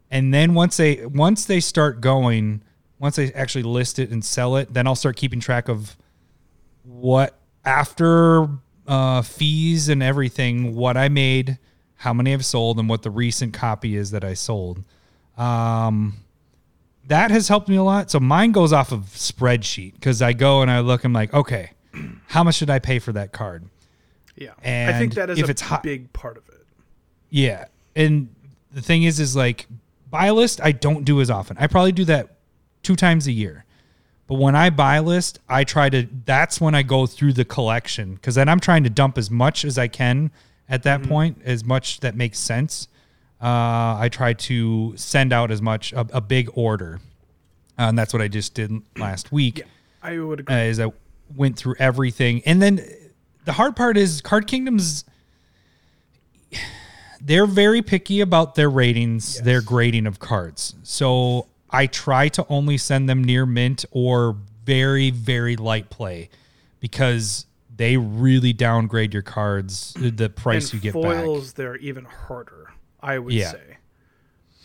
and then once they once they start going, once they actually list it and sell it, then I'll start keeping track of what after uh, fees and everything, what I made, how many I've sold, and what the recent copy is that I sold. Um, that has helped me a lot. So mine goes off of spreadsheet because I go and I look. I'm like, okay, how much did I pay for that card? Yeah. I think that is if a it's hot- big part of it. Yeah. And the thing is, is like buy list, I don't do as often. I probably do that two times a year. But when I buy list, I try to, that's when I go through the collection because then I'm trying to dump as much as I can at that point, as much that makes sense. Uh, I try to send out as much, a, a big order. Uh, and that's what I just did last week I would agree. uh, is I went through everything, and then the hard part is Card Kingdom's. They're very picky about their ratings, their grading of cards. So I try to only send them near mint or very very light play, because they really downgrade your cards. The price and you get back. foils, they're even harder. I would Yeah. say.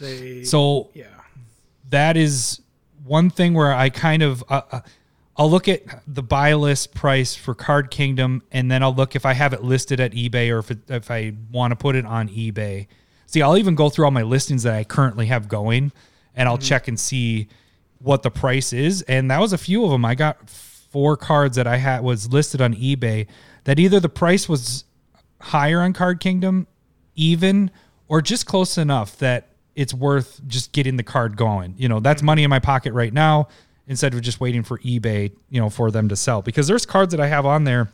They So yeah. that is one thing where I kind of uh, uh, I'll look at the buy list price for Card Kingdom, and then I'll look if I have it listed at eBay or if it, if I want to put it on eBay. See, I'll even go through all my listings that I currently have going, and I'll mm-hmm. check and see what the price is, and that was a few of them. I got four cards that I had was listed on eBay that either the price was higher on Card Kingdom, even, or just close enough that it's worth just getting the card going. You know, that's mm-hmm. money in my pocket right now instead of just waiting for eBay, you know, for them to sell. Because there's cards that I have on there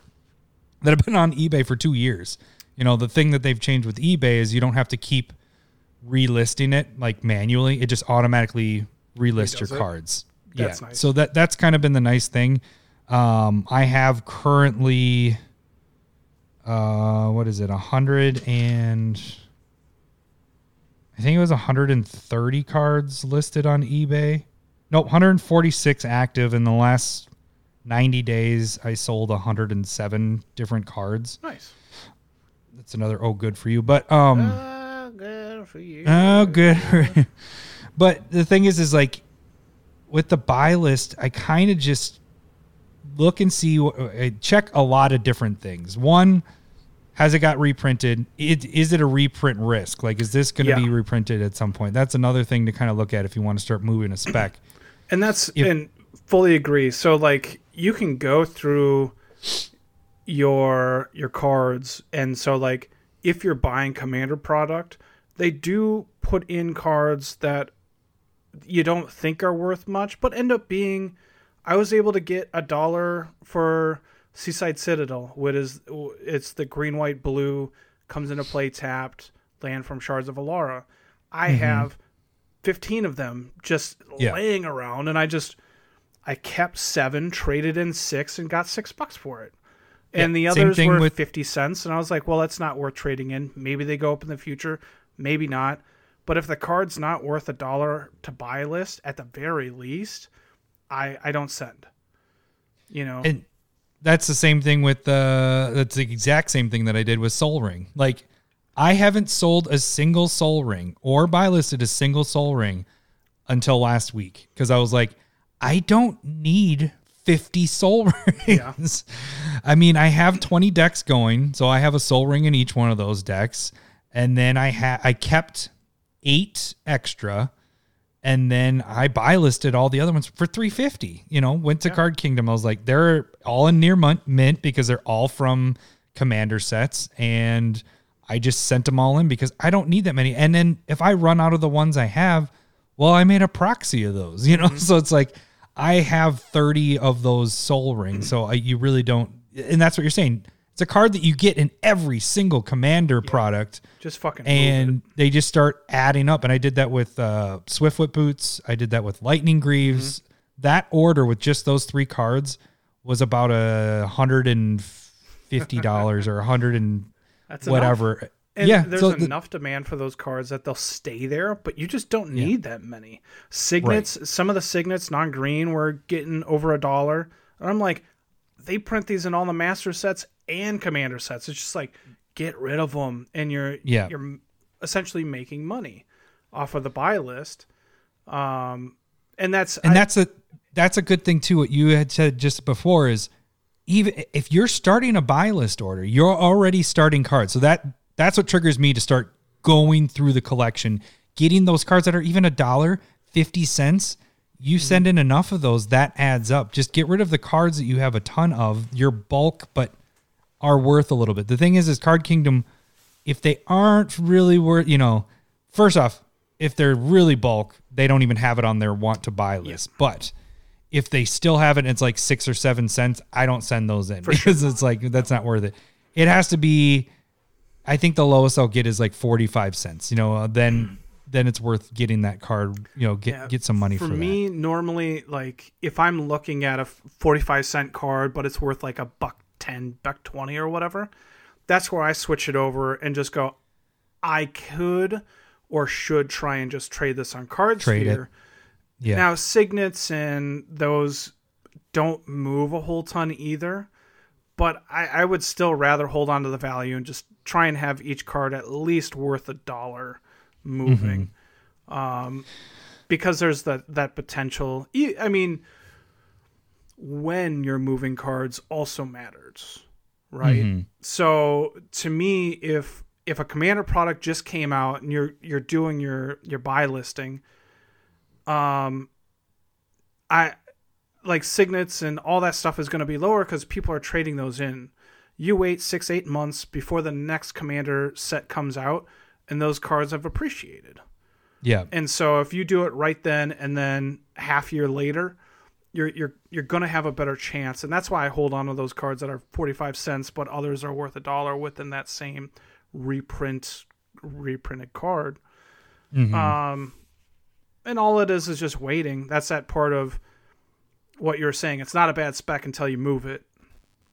that have been on eBay for two years. You know, the thing that they've changed with eBay is you don't have to keep relisting it like manually. It just automatically relists your it? cards. That's yeah. nice. So that that's kind of been the nice thing. Um, I have currently uh what is it? A hundred and I think it was 130 cards listed on eBay. Nope, 146 active in the last 90 days. I sold 107 different cards. Nice. That's another oh good for you. But um Uh, good for you. Oh, good. *laughs* but the thing is, is like with the buy list, I kind of just look and see, I check a lot of different things. One, has it got reprinted? It, is it a reprint risk? Like, is this going to Yeah. be reprinted at some point? That's another thing to kind of look at if you want to start moving a spec. And that's If- and fully agree. So like you can go through your your cards and so like if you're buying commander product, they do put in cards that you don't think are worth much but end up being I was able to get a dollar for Seaside Citadel, which is it's the green, white, blue, comes into play tapped, land from Shards of Alara. I mm-hmm. have fifteen of them just Yeah. laying around, and I just I kept seven, traded in six, and got six bucks for it. And the Yeah, same others were with- fifty cents, and I was like, well, that's not worth trading in. Maybe they go up in the future, maybe not. But if the card's not worth a dollar to buy list, at the very least, I I don't send. You know, And that's the same thing with the that's the exact same thing that I did with Sol Ring. Like I haven't sold a single Sol Ring or buy listed a single Sol Ring until last week because I was like, I don't need 50 Sol *laughs* Rings. I mean, I have 20 decks going, so I have a Sol Ring in each one of those decks, and then I had I kept eight extra and then I buy listed all the other ones for 350. You know, went to Card Kingdom. I was like, they're all in near mint because they're all from commander sets and I just sent them all in because I don't need that many. And then if I run out of the ones I have, well, I made a proxy of those, *laughs* you know? So it's like I have 30 of those Sol Rings. So I, you really don't and that's what you're saying. It's a card that you get in every single commander product just fucking and they just start adding up. And I did that with uh, Swiftfoot boots. I did that with Lightning Greaves. Mm-hmm. That order with just those three cards was about a hundred and fifty dollars or a hundred and That's enough. whatever. And yeah, there's so the- enough demand for those cards that they'll stay there, but you just don't need that many. Signets, some of the signets, non green, were getting over a dollar. And I'm like, they print these in all the master sets and commander sets. It's just like, get rid of them, and you're Yeah. you're essentially making money off of the buy list. Um, and that's and I- that's a that's a good thing too. What you had said just before is even if you're starting a buy list order, you're already starting cards. So that that's what triggers me to start going through the collection, getting those cards that are even a dollar fifty cents. You Mm-hmm. send in enough of those, that adds up. Just get rid of the cards that you have a ton of, your bulk, but are worth a little bit. The thing is, is Card Kingdom, if they aren't really worth, you know, first off, if they're really bulk, they don't even have it on their want to buy list. But if they still have it and it's like six or seven cents, I don't send those in because it's like that's not worth it. It has to be. I think the lowest I'll get is like forty five cents. You know, uh, then *clears throat* then it's worth getting that card. You know, get Yeah, get some money for, for that. me normally like if i'm looking at a 45 cent card but it's worth like a buck 10 buck 20 or whatever that's where i switch it over and just go i could or should try and just trade this on card Trade it. Yeah, now signets and those don't move a whole ton either but I, I would still rather hold on to the value and just try and have each card at least worth a dollar moving. Um, because there's that that potential. I mean when you're moving cards also matters right? So to me if if a commander product just came out and you're you're doing your your buy listing um I like signets and all that stuff is going to be lower because people are trading those in. You wait six, eight months before the next commander set comes out, and those cards have appreciated. Yeah. And so if you do it right then and then half year later, you're you're you're gonna have a better chance. And that's why I hold on to those cards that are forty five cents, but others are worth a dollar within that same reprint reprinted card. Um and all it is is just waiting. That's that part of what you're saying. It's not a bad spec until you move it.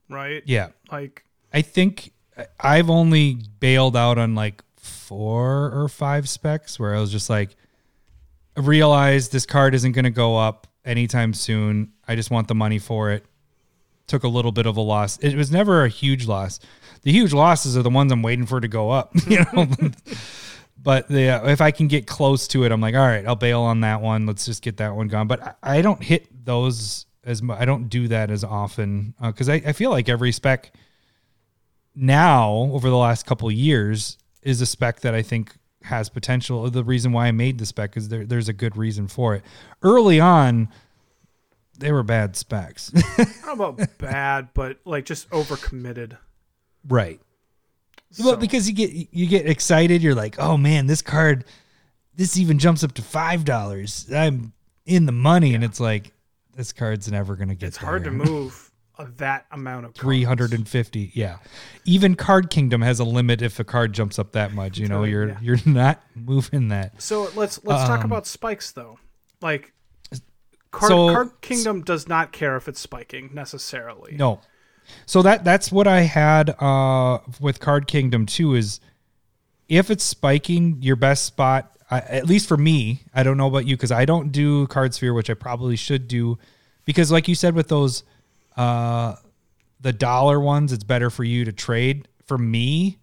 Right? Yeah. Like I think I've only bailed out on like four or five specs where I was just like, I realized this card isn't going to go up anytime soon. I just want the money for it. Took a little bit of a loss. It was never a huge loss. The huge losses are the ones I'm waiting for to go up, *laughs* you know. But the, uh, if I can get close to it, I'm like, all right, I'll bail on that one. Let's just get that one gone. But I, I don't hit those as much. I don't do that as often uh, because I, I feel like every spec now over the last couple of years is a spec that I think has potential. The reason why I made the spec is there, there's a good reason for it. Early on, they were bad specs. *laughs* Know about bad, but like just overcommitted. right. Well, because you get you get excited, you're like, oh man, this card, this even jumps up to five dollars. I'm in the money, and it's like, this card's never gonna get. it's hard to move that amount of 350 yeah even card kingdom has a limit if a card jumps up that much you know you're yeah. you're not moving that So let's let's talk Um, about spikes though. Like card, So- card kingdom does not care if it's spiking necessarily. no so that that's what i had uh with card kingdom too is if it's spiking your best spot I, at least for me i don't know about you because i don't do CardSphere which i probably should do because like you said with those uh the dollar ones it's better for you to trade for me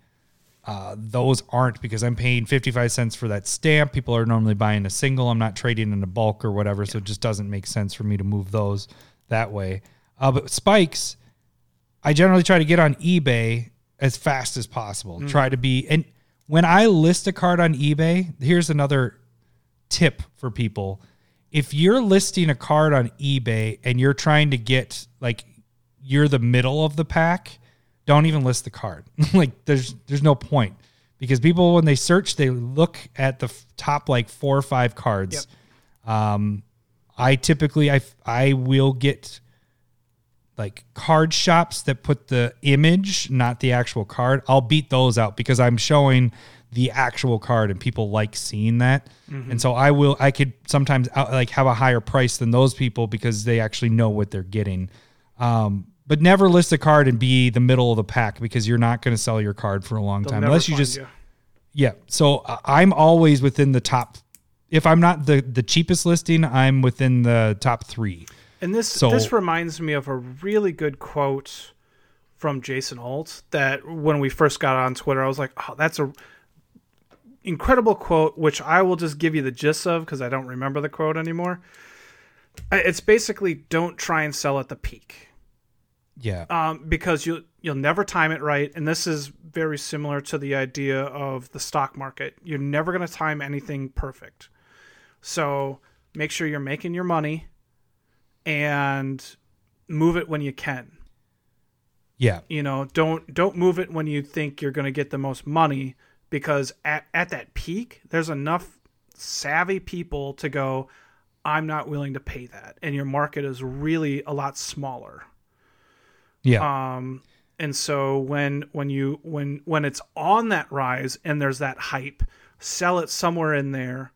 uh, those aren't because I'm paying 55 cents for that stamp. People are normally buying a single. I'm not trading in a bulk or whatever. So it just doesn't make sense for me to move those that way. Uh, but spikes, I generally try to get on eBay as fast as possible. Try to be, and when I list a card on eBay, here's another tip for people. If you're listing a card on eBay and you're trying to get like you're the middle of the pack, don't even list the card. *laughs* like there's there's no point because people when they search they look at the top like four or five cards. Um I typically I I will get like card shops that put the image, not the actual card. I'll beat those out because I'm showing the actual card and people like seeing that. And so I will I could sometimes out, like have a higher price than those people because they actually know what they're getting. Um but never list a card and be the middle of the pack because you're not going to sell your card for a long They'll time unless you just yeah. So uh, I'm always within the top. If I'm not the the cheapest listing, I'm within the top three. And this So- this reminds me of a really good quote from Jason Alt that when we first got on Twitter, I was like, "Oh, that's a incredible quote." Which I will just give you the gist of because I don't remember the quote anymore. It's basically don't try and sell at the peak. Yeah. um, because you you'll never time it right, and this is very similar to the idea of the stock market. You're never going to time anything perfect, so make sure you're making your money and move it when you can. yeah. You know, don't don't move it when you think you're going to get the most money because at at that peak, there's enough savvy people to go. I'm not willing to pay that, and your market is really a lot smaller. Yeah. Um, and so when when you when when it's on that rise and there's that hype, sell it somewhere in there.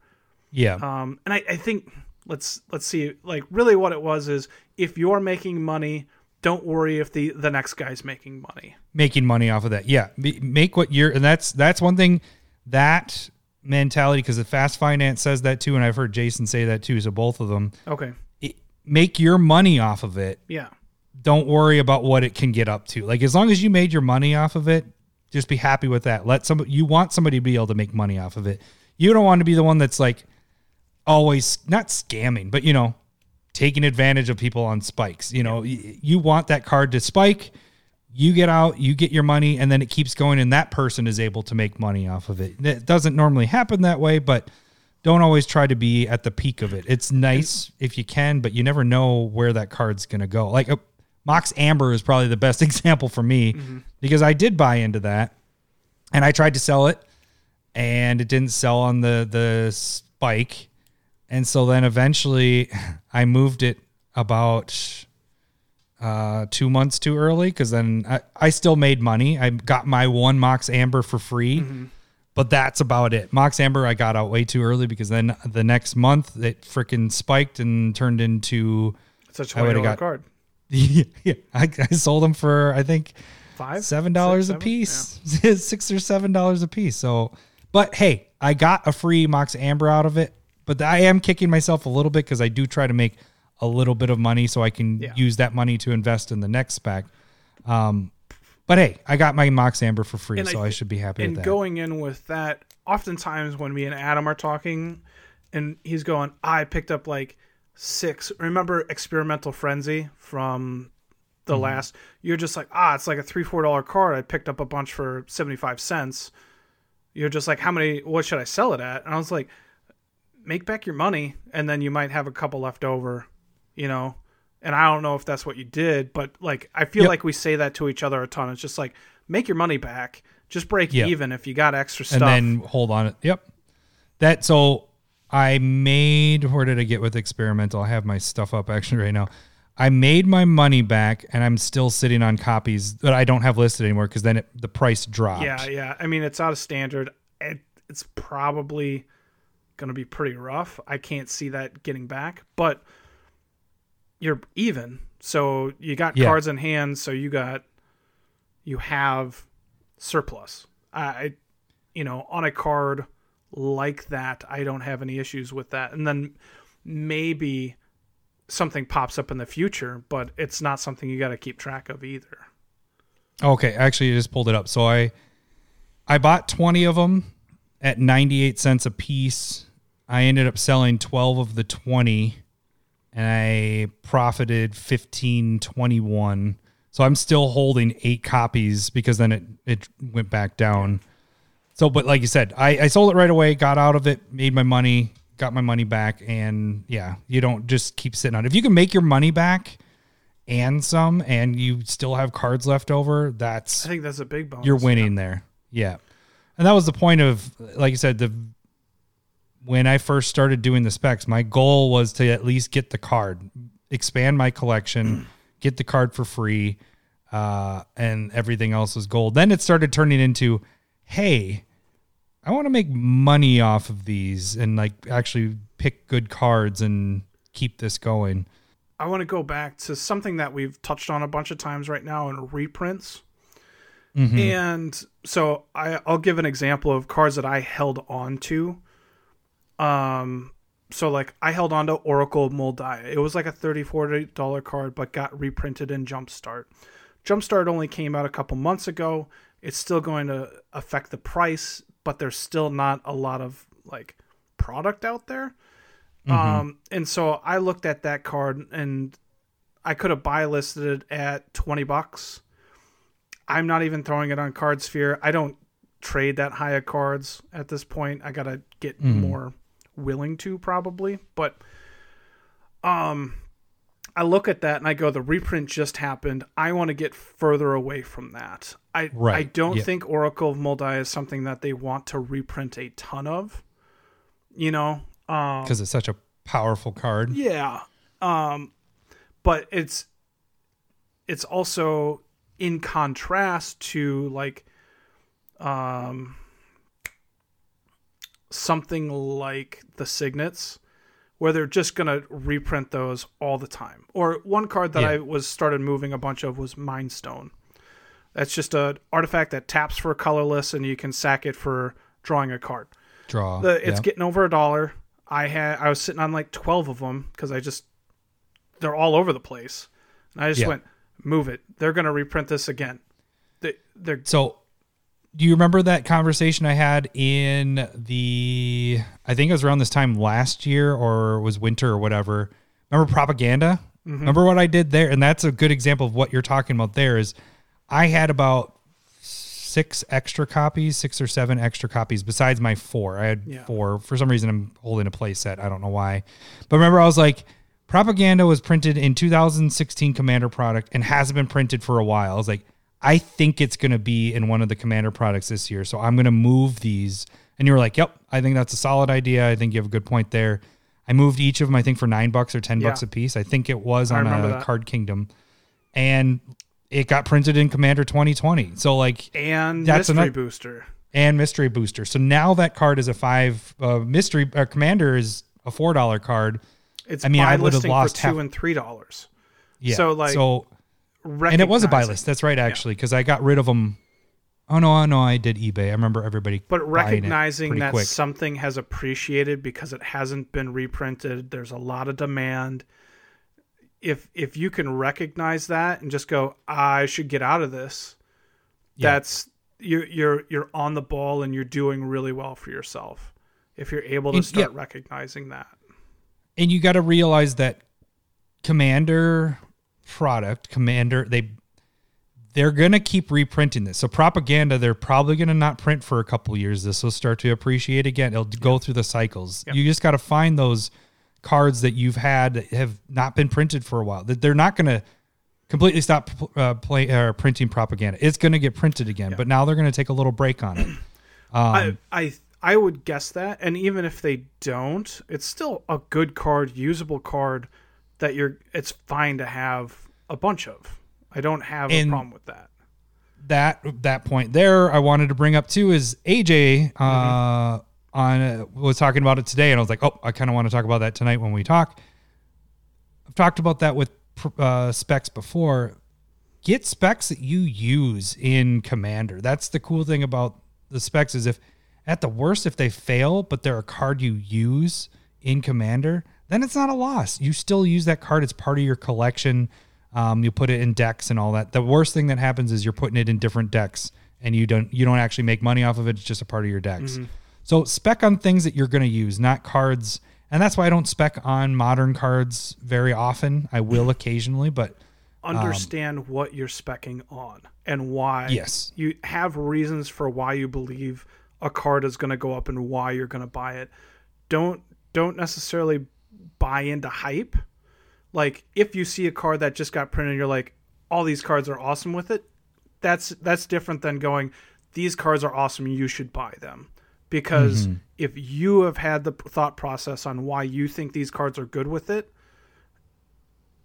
yeah. Um, and I, I think let's let's see like really what it was is if you're making money, don't worry if the the next guy's making money. Making money off of that. Yeah. Make what you're, and that's that's one thing. That mentality, because the fast finance says that too, and I've heard Jason say that too. So both of them Okay. it, make your money off of it. Yeah. Don't worry about what it can get up to. Like as long as you made your money off of it, just be happy with that. Let some you want somebody to be able to make money off of it. You don't want to be the one that's like always not scamming, but you know, taking advantage of people on spikes. You know, you want that card to spike, you get out, you get your money, and then it keeps going, and that person is able to make money off of it. It doesn't normally happen that way, but don't always try to be at the peak of it. It's nice if you can, but you never know where that card's going to go. Like uh, Mox Amber is probably the best *laughs* example for me because I did buy into that and I tried to sell it and it didn't sell on the the spike. And so then eventually *laughs* I moved it about uh, two months too early because then I, I still made money. I got my one Mox Amber for free, but that's about it. Mox Amber I got out way too early because then the next month it freaking spiked and turned into It's a I twenty would've got- card. *laughs* yeah, I, I sold them for I think Five, seven dollars a piece, *laughs* six or seven dollars a piece. So, but hey, I got a free Mox Amber out of it. But I am kicking myself a little bit because I do try to make a little bit of money so I can Yeah. use that money to invest in the next spec. Um, but hey, I got my Mox Amber for free, And so I, thi- should be happy and with that. going in with that, oftentimes when me and Adam are talking, and he's going, I picked up like six. Remember Experimental Frenzy from the Mm-hmm. last? You're just like, ah, it's like a three four dollar card. I picked up a bunch for seventy five cents. You're just like, how many? What should I sell it at? And I was like, make back your money, and then you might have a couple left over, you know. And I don't know if that's what you did, but like I feel Yep. like we say that to each other a ton. It's just like make your money back, just break Yep. even if you got extra stuff. and then hold on. Yep. That so I made where did I get with experimental? I have my stuff up actually right now. I made my money back and I'm still sitting on copies that I don't have listed anymore because then it, the price dropped. yeah, yeah. I mean, it's out of standard. It, it's probably going to be pretty rough. I can't see that getting back, but you're even. So you got Yeah. cards in hand. So you got you have surplus. I, you know, on a card like that, I don't have any issues with that. And then maybe something pops up in the future, but it's not something you got to keep track of either. Okay, actually, I just pulled it up. So I I bought 20 of them at 98 cents a piece. I ended up selling 12 of the 20 and I profited 1521. So I'm still holding 8 copies because then it it went back down. So but like you said, I I sold it right away, got out of it, made my money, got my money back and yeah, you don't just keep sitting on it. If you can make your money back and some and you still have cards left over, that's I think that's a big bonus. you're winning there. Yeah. And that was the point of like you said the when I first started doing the specs, my goal was to at least get the card, expand my collection, *clears throat* get the card for free, uh, and everything else was gold. Then it started turning into, hey, I want to make money off of these and like actually pick good cards and keep this going. I want to go back to something that we've touched on a bunch of times right now in reprints. And so I, I'll give an example of cards that I held on to. Um, so like I held on to Oracle Mul Daya. It was like a $30, $40 card, but got reprinted in Jumpstart. Jumpstart only came out a couple months ago. It's still going to affect the price, but there's still not a lot of like product out there. Um, and so I looked at that card and I could have buy listed it at 20 bucks. I'm not even throwing it on CardSphere. I don't trade that high of cards at this point. I got to get more willing to probably, but um I look at that and I go the reprint just happened. I want to get further away from that. I right. I don't yeah. think Oracle of Mul Daya is something that they want to reprint a ton of. You know, um Because it's such a powerful card. yeah. Um but it's it's also in contrast to like um something like the signets where they're just going to reprint those all the time. Or one card that Yeah. I was started moving a bunch of was Mind Stone. That's just an artifact that taps for colorless and you can sack it for drawing a card. Draw. The, it's yeah. getting over a dollar. I had I was sitting on like twelve of them because I just they're all over the place. And I just Yeah. went move it. They're gonna reprint this again. They, they're So, do you remember that conversation I had in the? I think it was around this time last year, or it was winter or whatever. Remember propaganda? Mm-hmm. Remember what I did there? And that's a good example of what you're talking about. There is, I had about six extra copies, six or seven extra copies besides my four. I had Yeah. four. For some reason, I'm holding a play set. I don't know why. But remember, I was like, propaganda was printed in 2016 Commander product and hasn't been printed for a while. I was like, I think it's going to be in one of the Commander products this year. So I'm going to move these. And you were like, yep, I think that's a solid idea. I think you have a good point there. I moved each of them, I think, for nine bucks or 10 bucks a piece. I think it was on a that. Card Kingdom. And it got printed in Commander 2020. So, like, and That's mystery booster. and mystery booster. So now that card is a five. Uh, mystery uh, commander is a four dollar card. It's I mean, I would have lost for two half- and three dollars. Yeah. So, like, so and it was a buy list. That's right, actually, because I got rid of them. Oh no, oh no, I did eBay. I remember everybody. But recognizing that quick. something has appreciated because it hasn't been reprinted, there's a lot of demand. If if you can recognize that and just go, I should get out of this, Yeah. that's you're you're you're on the ball and you're doing really well for yourself. If you're able to And- start yeah. recognizing that. and you got to realize that commander product commander they they're going to keep reprinting this. So propaganda they're probably going to not print for a couple years. This will start to appreciate again. It'll go through the cycles. You just got to find those cards that you've had that have not been printed for a while that they're not going to completely stop uh, play, uh, printing propaganda. It's going to get printed again but now they're going to take a little break on it. *clears throat* I, I I would guess that, and even if they don't, it's still a good card, usable card that you're. It's fine to have a bunch of. I don't have And- a problem with that. that that point there I wanted to bring up too is AJ uh, on uh, was talking about it today and I was like oh I kind of want to talk about that tonight when we talk I've talked about that with uh, specs before get specs that you use in commander that's the cool thing about the specs is if at the worst if they fail but they're a card you use in commander then it's not a loss. You still use that card. It's part of your collection. Um, you put it in decks and all that. The worst thing that happens is you're putting it in different decks and you don't you don't actually make money off of it. It's just a part of your decks. So spec on things that you're going to use not cards. And that's why i don't spec on modern cards very often. I will *clears throat* occasionally but Understand what you're specking on and why. Yes. You have reasons for why you believe a card is going to go up and why you're going to buy it. Don't don't necessarily buy into hype. Like if you see a card that just got printed, you're like, all these cards are awesome with it. That's that's different than going, these cards are awesome. You should buy them because if you have had the thought process on why you think these cards are good with it,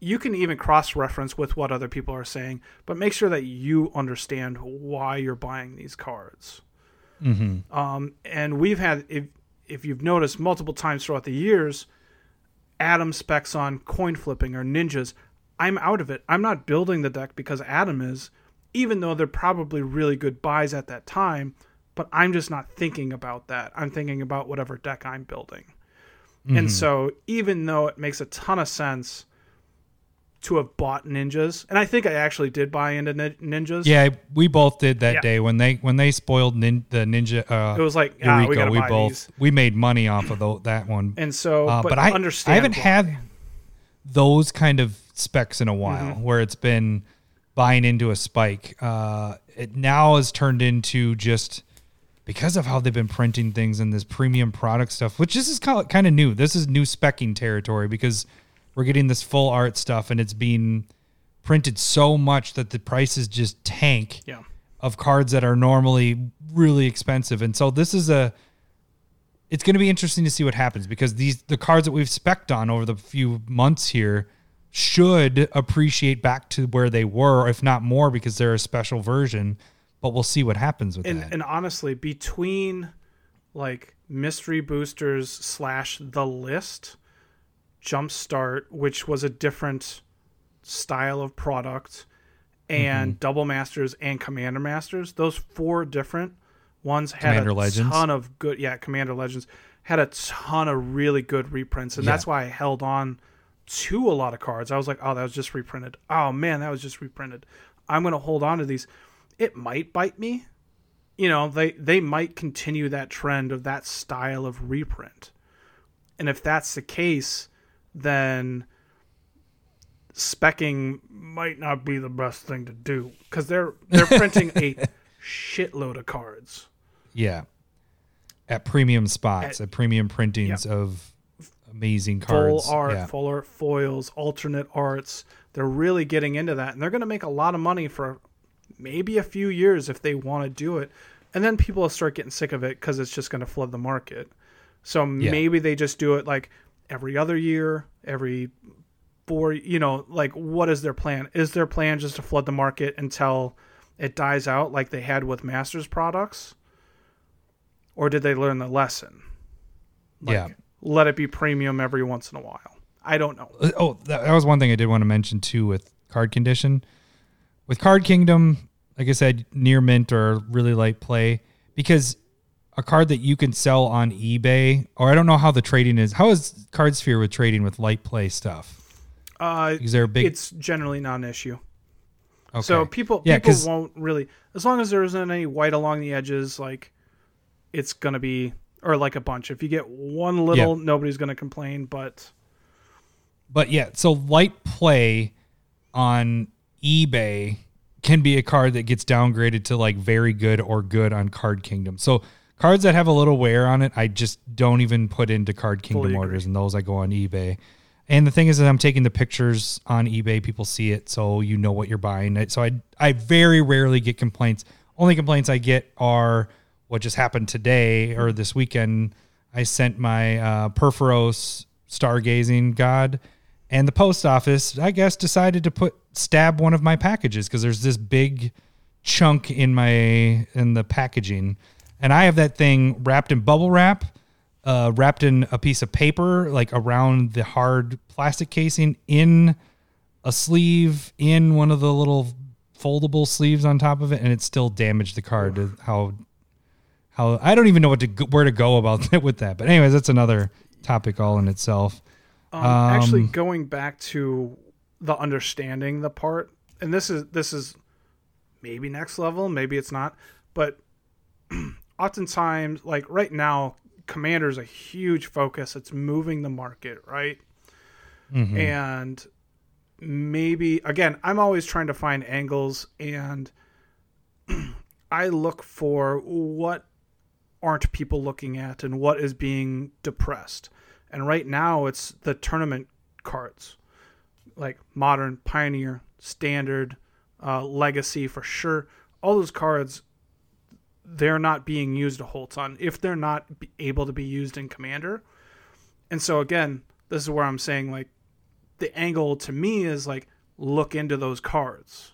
you can even cross reference with what other people are saying, but make sure that you understand why you're buying these cards. Um, and we've had, if if you've noticed multiple times throughout the years, Adam specs on coin flipping or ninjas. I'm out of it. I'm not building the deck because Adam is, even though they're probably really good buys at that time. But I'm just not thinking about that. I'm thinking about whatever deck I'm building. And mm-hmm. so, even though it makes a ton of sense to have bought ninjas, and I think I actually did buy into nin- ninjas. Yeah, we both did that Yeah. day when they when they spoiled nin, the ninja. Uh, It was like, ah, we Yuriko. gotta we both these. we made money off of tho- that one. And so, Uh, but, but I understand. I haven't had those kind of specs in a while Mm-hmm. where it's been buying into a spike. Uh, it now has turned into just because of how they've been printing things and this premium product stuff, which this is kind of new. This is new specking territory because we're getting this full art stuff and it's being printed so much that the prices just tank Yeah. of cards that are normally really expensive. And so this is a it's going to be interesting to see what happens because these the cards that we've specced on over the few months here should appreciate back to where they were, if not more, because they're a special version. But we'll see what happens with and that. and honestly, between like mystery boosters slash the list, Jumpstart, which was a different style of product, and Mm-hmm. Double Masters and Commander Masters, those four different ones had Commander a Legends? ton of good. Yeah, Commander Legends had a ton of really good reprints, and Yeah. that's why I held on to a lot of cards. I was like, oh, that was just reprinted. Oh man, that was just reprinted. I'm gonna hold on to these. It might bite me. You know, they they might continue that trend of that style of reprint. And if that's the case, then specking might not be the best thing to do because they're they're *laughs* printing a shitload of cards. Yeah. At premium spots, at, premium printings of amazing cards. Full art, yeah. full art foils, alternate arts. They're really getting into that, and they're going to make a lot of money for maybe a few years if they want to do it. And then people will start getting sick of it because it's just going to flood the market. So Yeah. maybe they just do it like every other year, every four, you know, like what is their plan? Is their plan just to flood the market until it dies out like they had with Masters products? Or did they learn the lesson? Like, Yeah. Let it be premium every once in a while. I don't know. Uh, Oh, that, that was one thing I did want to mention too with card condition. With Card Kingdom, like I said, near mint or really light play because a card that you can sell on eBay, or I don't know how the trading is. How is CardSphere with trading with light play stuff? Uh, Is there a big? it's generally not an issue. okay. So people Yeah, people 'cause- won't really as long as there isn't any white along the edges, like it's gonna be or like a bunch. If you get one little, nobody's gonna complain. But But yeah, so light play on eBay can be a card that gets downgraded to like very good or good on Card Kingdom. So cards that have a little wear on it, I just don't even put into Card Kingdom Fully agree. orders, and those I go on eBay. And the thing is that I'm taking the pictures on eBay. People see it, so you know what you're buying. So I I very rarely get complaints. Only complaints I get are what just happened today or this weekend. I sent my uh, Purphoros stargazing god, and the post office, I guess, decided to put stab one of my packages because there's this big chunk in my in the packaging, and I have that thing wrapped in bubble wrap, uh, wrapped in a piece of paper like around the hard plastic casing in a sleeve in one of the little foldable sleeves on top of it, and it still damaged the card. How how I don't even know what to where to go about that *laughs* with that. But anyways, that's another topic all in itself. um, actually, Um, going back to the understanding the part, and this is this is maybe next level, maybe it's not, but *clears throat* oftentimes, like right now, Commander's a huge focus. It's moving the market, right? and maybe again i'm always trying to find angles and *clears throat* i look for what aren't people looking at and what is being depressed and right now it's the tournament cards like modern pioneer standard uh, legacy for sure all those cards they're not being used a whole ton if they're not able to be used in commander and so again this is where i'm saying like the angle to me is like look into those cards.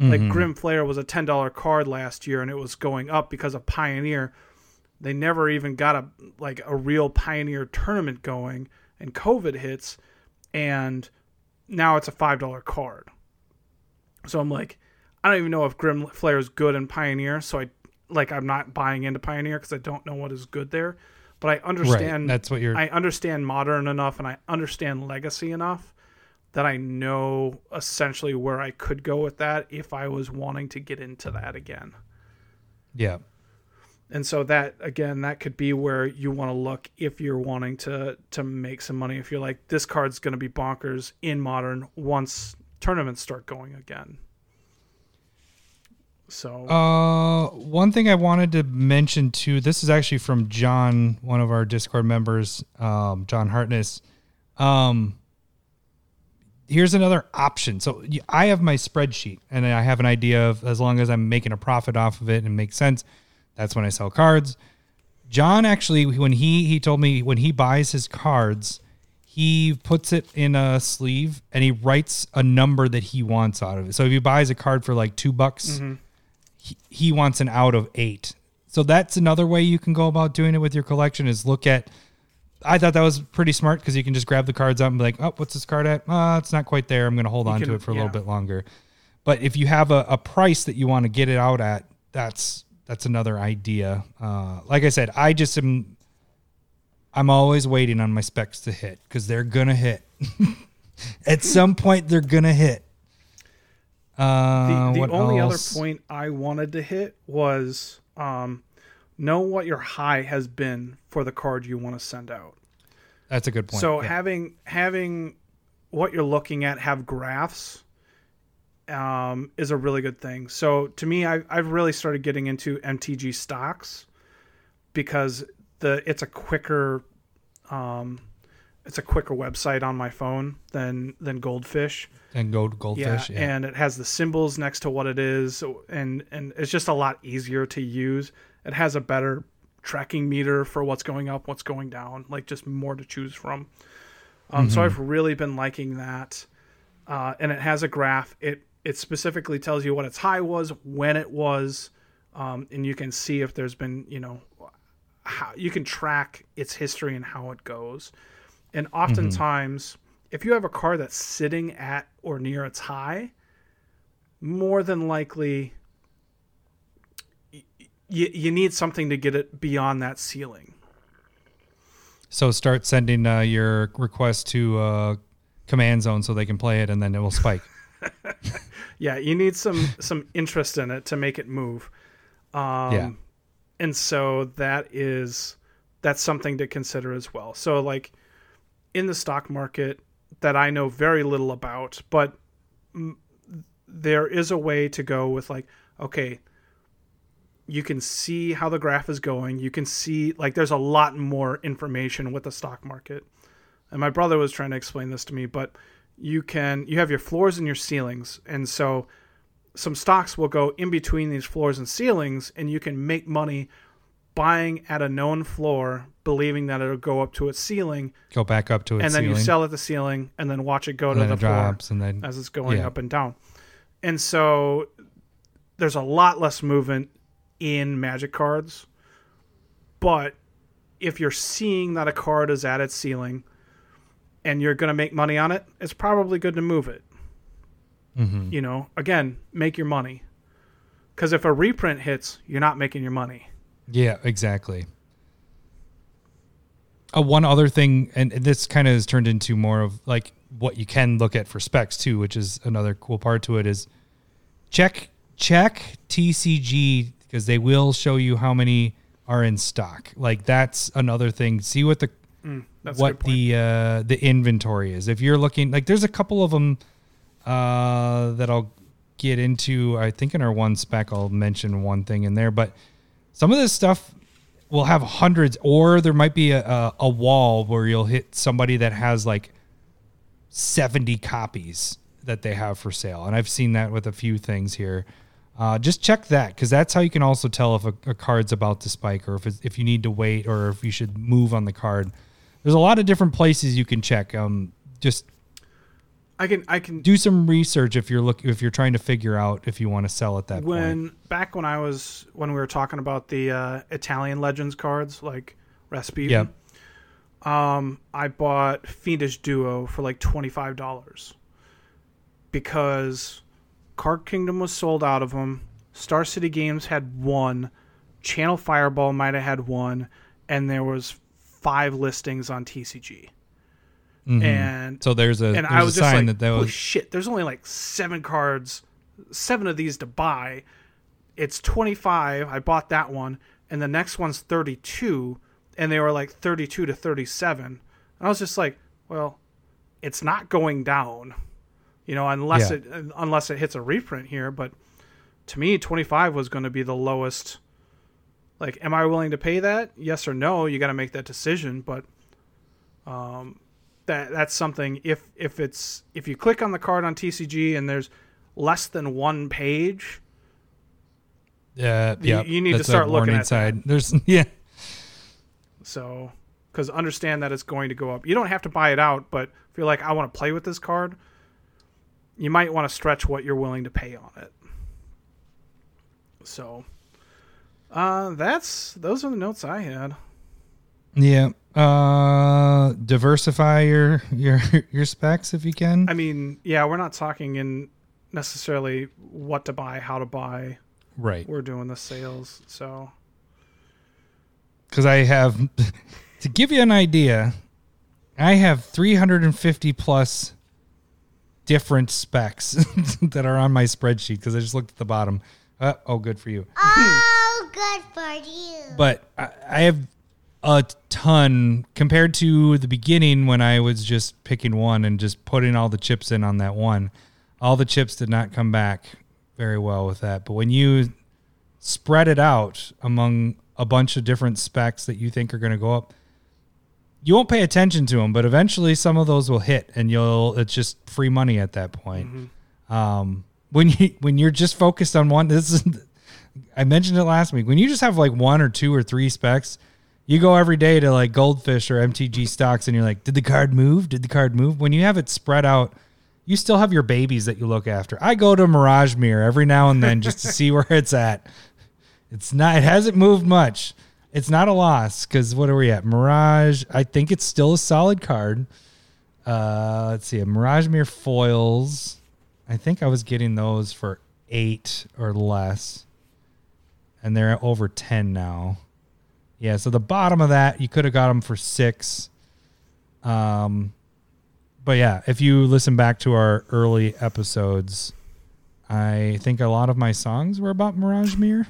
Like mm-hmm. Grim Flayer was a ten dollar card last year, and it was going up because of Pioneer. They never even got a like a real Pioneer tournament going, and COVID hits, and now it's a five dollar card. So I'm like, I don't even know if Grim Flayer is good in Pioneer. So I like I'm not buying into Pioneer because I don't know what is good there. But I understand That's what you're. I understand modern enough and I understand legacy enough that I know essentially where I could go with that if I was wanting to get into that again. yeah. And so that again, that could be where you want to look if you're wanting to to make some money. If you're like, this card's going to be bonkers in modern once tournaments start going again. So Uh, one thing I wanted to mention too. This is actually from John, one of our Discord members, um, John Hartness. Um, here's another option. So I have my spreadsheet, and I have an idea of as long as I'm making a profit off of it and it makes sense, that's when I sell cards. John actually, when he he told me when he buys his cards, he puts it in a sleeve and he writes a number that he wants out of it. So if he buys a card for like two bucks, he, he wants an out of eight. So that's another way you can go about doing it with your collection is look at. I thought that was pretty smart because you can just grab the cards out and be like, oh, what's this card at? Uh, it's not quite there. I'm going to hold on can- to it for a yeah. little bit longer. But if you have a, a price that you want to get it out at, that's that's another idea. Uh, like I said, I just am. I'm always waiting on my specs to hit because they're gonna hit. *laughs* At some point, they're gonna hit. Uh, the, the only else? other point I wanted to hit was um, know what your high has been for the card you want to send out. That's a good point. So yeah. having having what you're looking at have graphs um, is a really good thing. So to me, I, I've really started getting into MTG stocks because the it's a quicker um, it's a quicker website on my phone than than Goldfish. And gold goldfish. Yeah. and it has the symbols next to what it is, and and it's just a lot easier to use. It has a better tracking meter for what's going up, what's going down, like just more to choose from. Um, So I've really been liking that, uh, and it has a graph. It it specifically tells you what its high was, when it was, um, and you can see if there's been you know how you can track its history and how it goes. And oftentimes, if you have a car that's sitting at or near its high, more than likely y- y- you need something to get it beyond that ceiling. so start sending uh, your request to uh, command zone so they can play it and then it will spike. *laughs* Yeah, you need some *laughs* some interest in it to make it move. Um, Yeah. and so that is that's something to consider as well. So like in the stock market that I know very little about, but there is a way to go with like okay, you can see how the graph is going. You can see like there's a lot more information with the stock market. And my brother was trying to explain this to me, but you can you have your floors and your ceilings. And so some stocks will go in between these floors and ceilings and you can make money buying at a known floor believing that it'll go up to its ceiling Go back up to its ceiling. and then ceiling. you sell at the ceiling and then watch it go and to the floor and then as it's going yeah. up and down. And so there's a lot less movement in magic cards. But if you're seeing that a card is at its ceiling and you're going to make money on it, it's probably good to move it. Mhm. You know, again, make your money. Cuz if a reprint hits, you're not making your money. Yeah, exactly. Uh, one other thing, and this kind of has turned into more of like what you can look at for specs too, which is another cool part to it is check check TCG because they will show you how many are in stock. Like that's another thing. See what the That's what the uh, the inventory is. If you're looking like there's a couple of them uh, that I'll get into. I think in our one spec I'll mention one thing in there, but some of this stuff will have hundreds, or there might be a, a, a wall where you'll hit somebody that has like 70 copies that they have for sale. And I've seen that with a few things here. Uh, just check that because that's how you can also tell if a, a card's about to spike or if, if you need to wait or if you should move on the card. There's a lot of different places you can check. Um, just I can I can do some research if you're look if you're trying to figure out if you want to sell at that point. when back when I was when we were talking about the uh, Italian Legends cards like Rasputin. Yep. Um, I bought Fiendish Duo for like twenty five dollars because Card Kingdom was sold out of them. Star City Games had one. Channel Fireball might have had one, and there was five listings on TCG. Mhm. And so there's a and there's I was just sign like, that that holy was shit, there's only like seven cards, seven of these to buy. It's 25. I bought that one, and the next one's 32, and they were like 32 to 37. And I was just like, well, it's not going down, you know, unless Yeah. it unless it hits a reprint here. But to me, 25 was going to be the lowest. Like, am I willing to pay that? Yes or no? You got to make that decision. But um, that that's something. If if it's if you click on the card on TCG and there's less than one page, uh, yeah, you need to start looking that. There's *laughs* yeah. so because understand that it's going to go up. You don't have to buy it out, but if you're like, I want to play with this card, you might want to stretch what you're willing to pay on it. So, uh, that's those are the notes I had. Yeah. Uh diversify your your *laughs* your specs if you can. I mean, yeah, we're not talking in necessarily what to buy, how to buy. right. We're doing the sales, so Cuz I have *laughs* to give you an idea, I have 350 plus different specs *laughs* that are on my spreadsheet cuz I just looked at the bottom. Uh, oh, good for you. Oh, good for you. but I, I have a ton compared to the beginning when I was just picking one and just putting all the chips in on that one. all the chips did not come back very well with that. But when you spread it out among a bunch of different specs that you think are going to go up, you won't pay attention to them, but eventually some of those will hit, and you'll it's just free money at that point. Um, when you when you're just focused on one, this is I mentioned it last week. When you just have like one or two or three specs, you go every day to like Goldfish or MTG stocks, and you're like, did the card move? Did the card move? When you have it spread out, you still have your babies that you look after. I go to Mirage Mirror every now and then just to see *laughs* where it's at. It's not. It hasn't moved much. It's not a loss because what are we at? Mirage. I think it's still a solid card. Uh, let's see. a Mirage Mirror foils. I think I was getting those for eight or less, and they're over ten now. Yeah. So the bottom of that, you could have got them for six. Um, but yeah, if you listen back to our early episodes, I think a lot of my songs were about Mirage Mirror.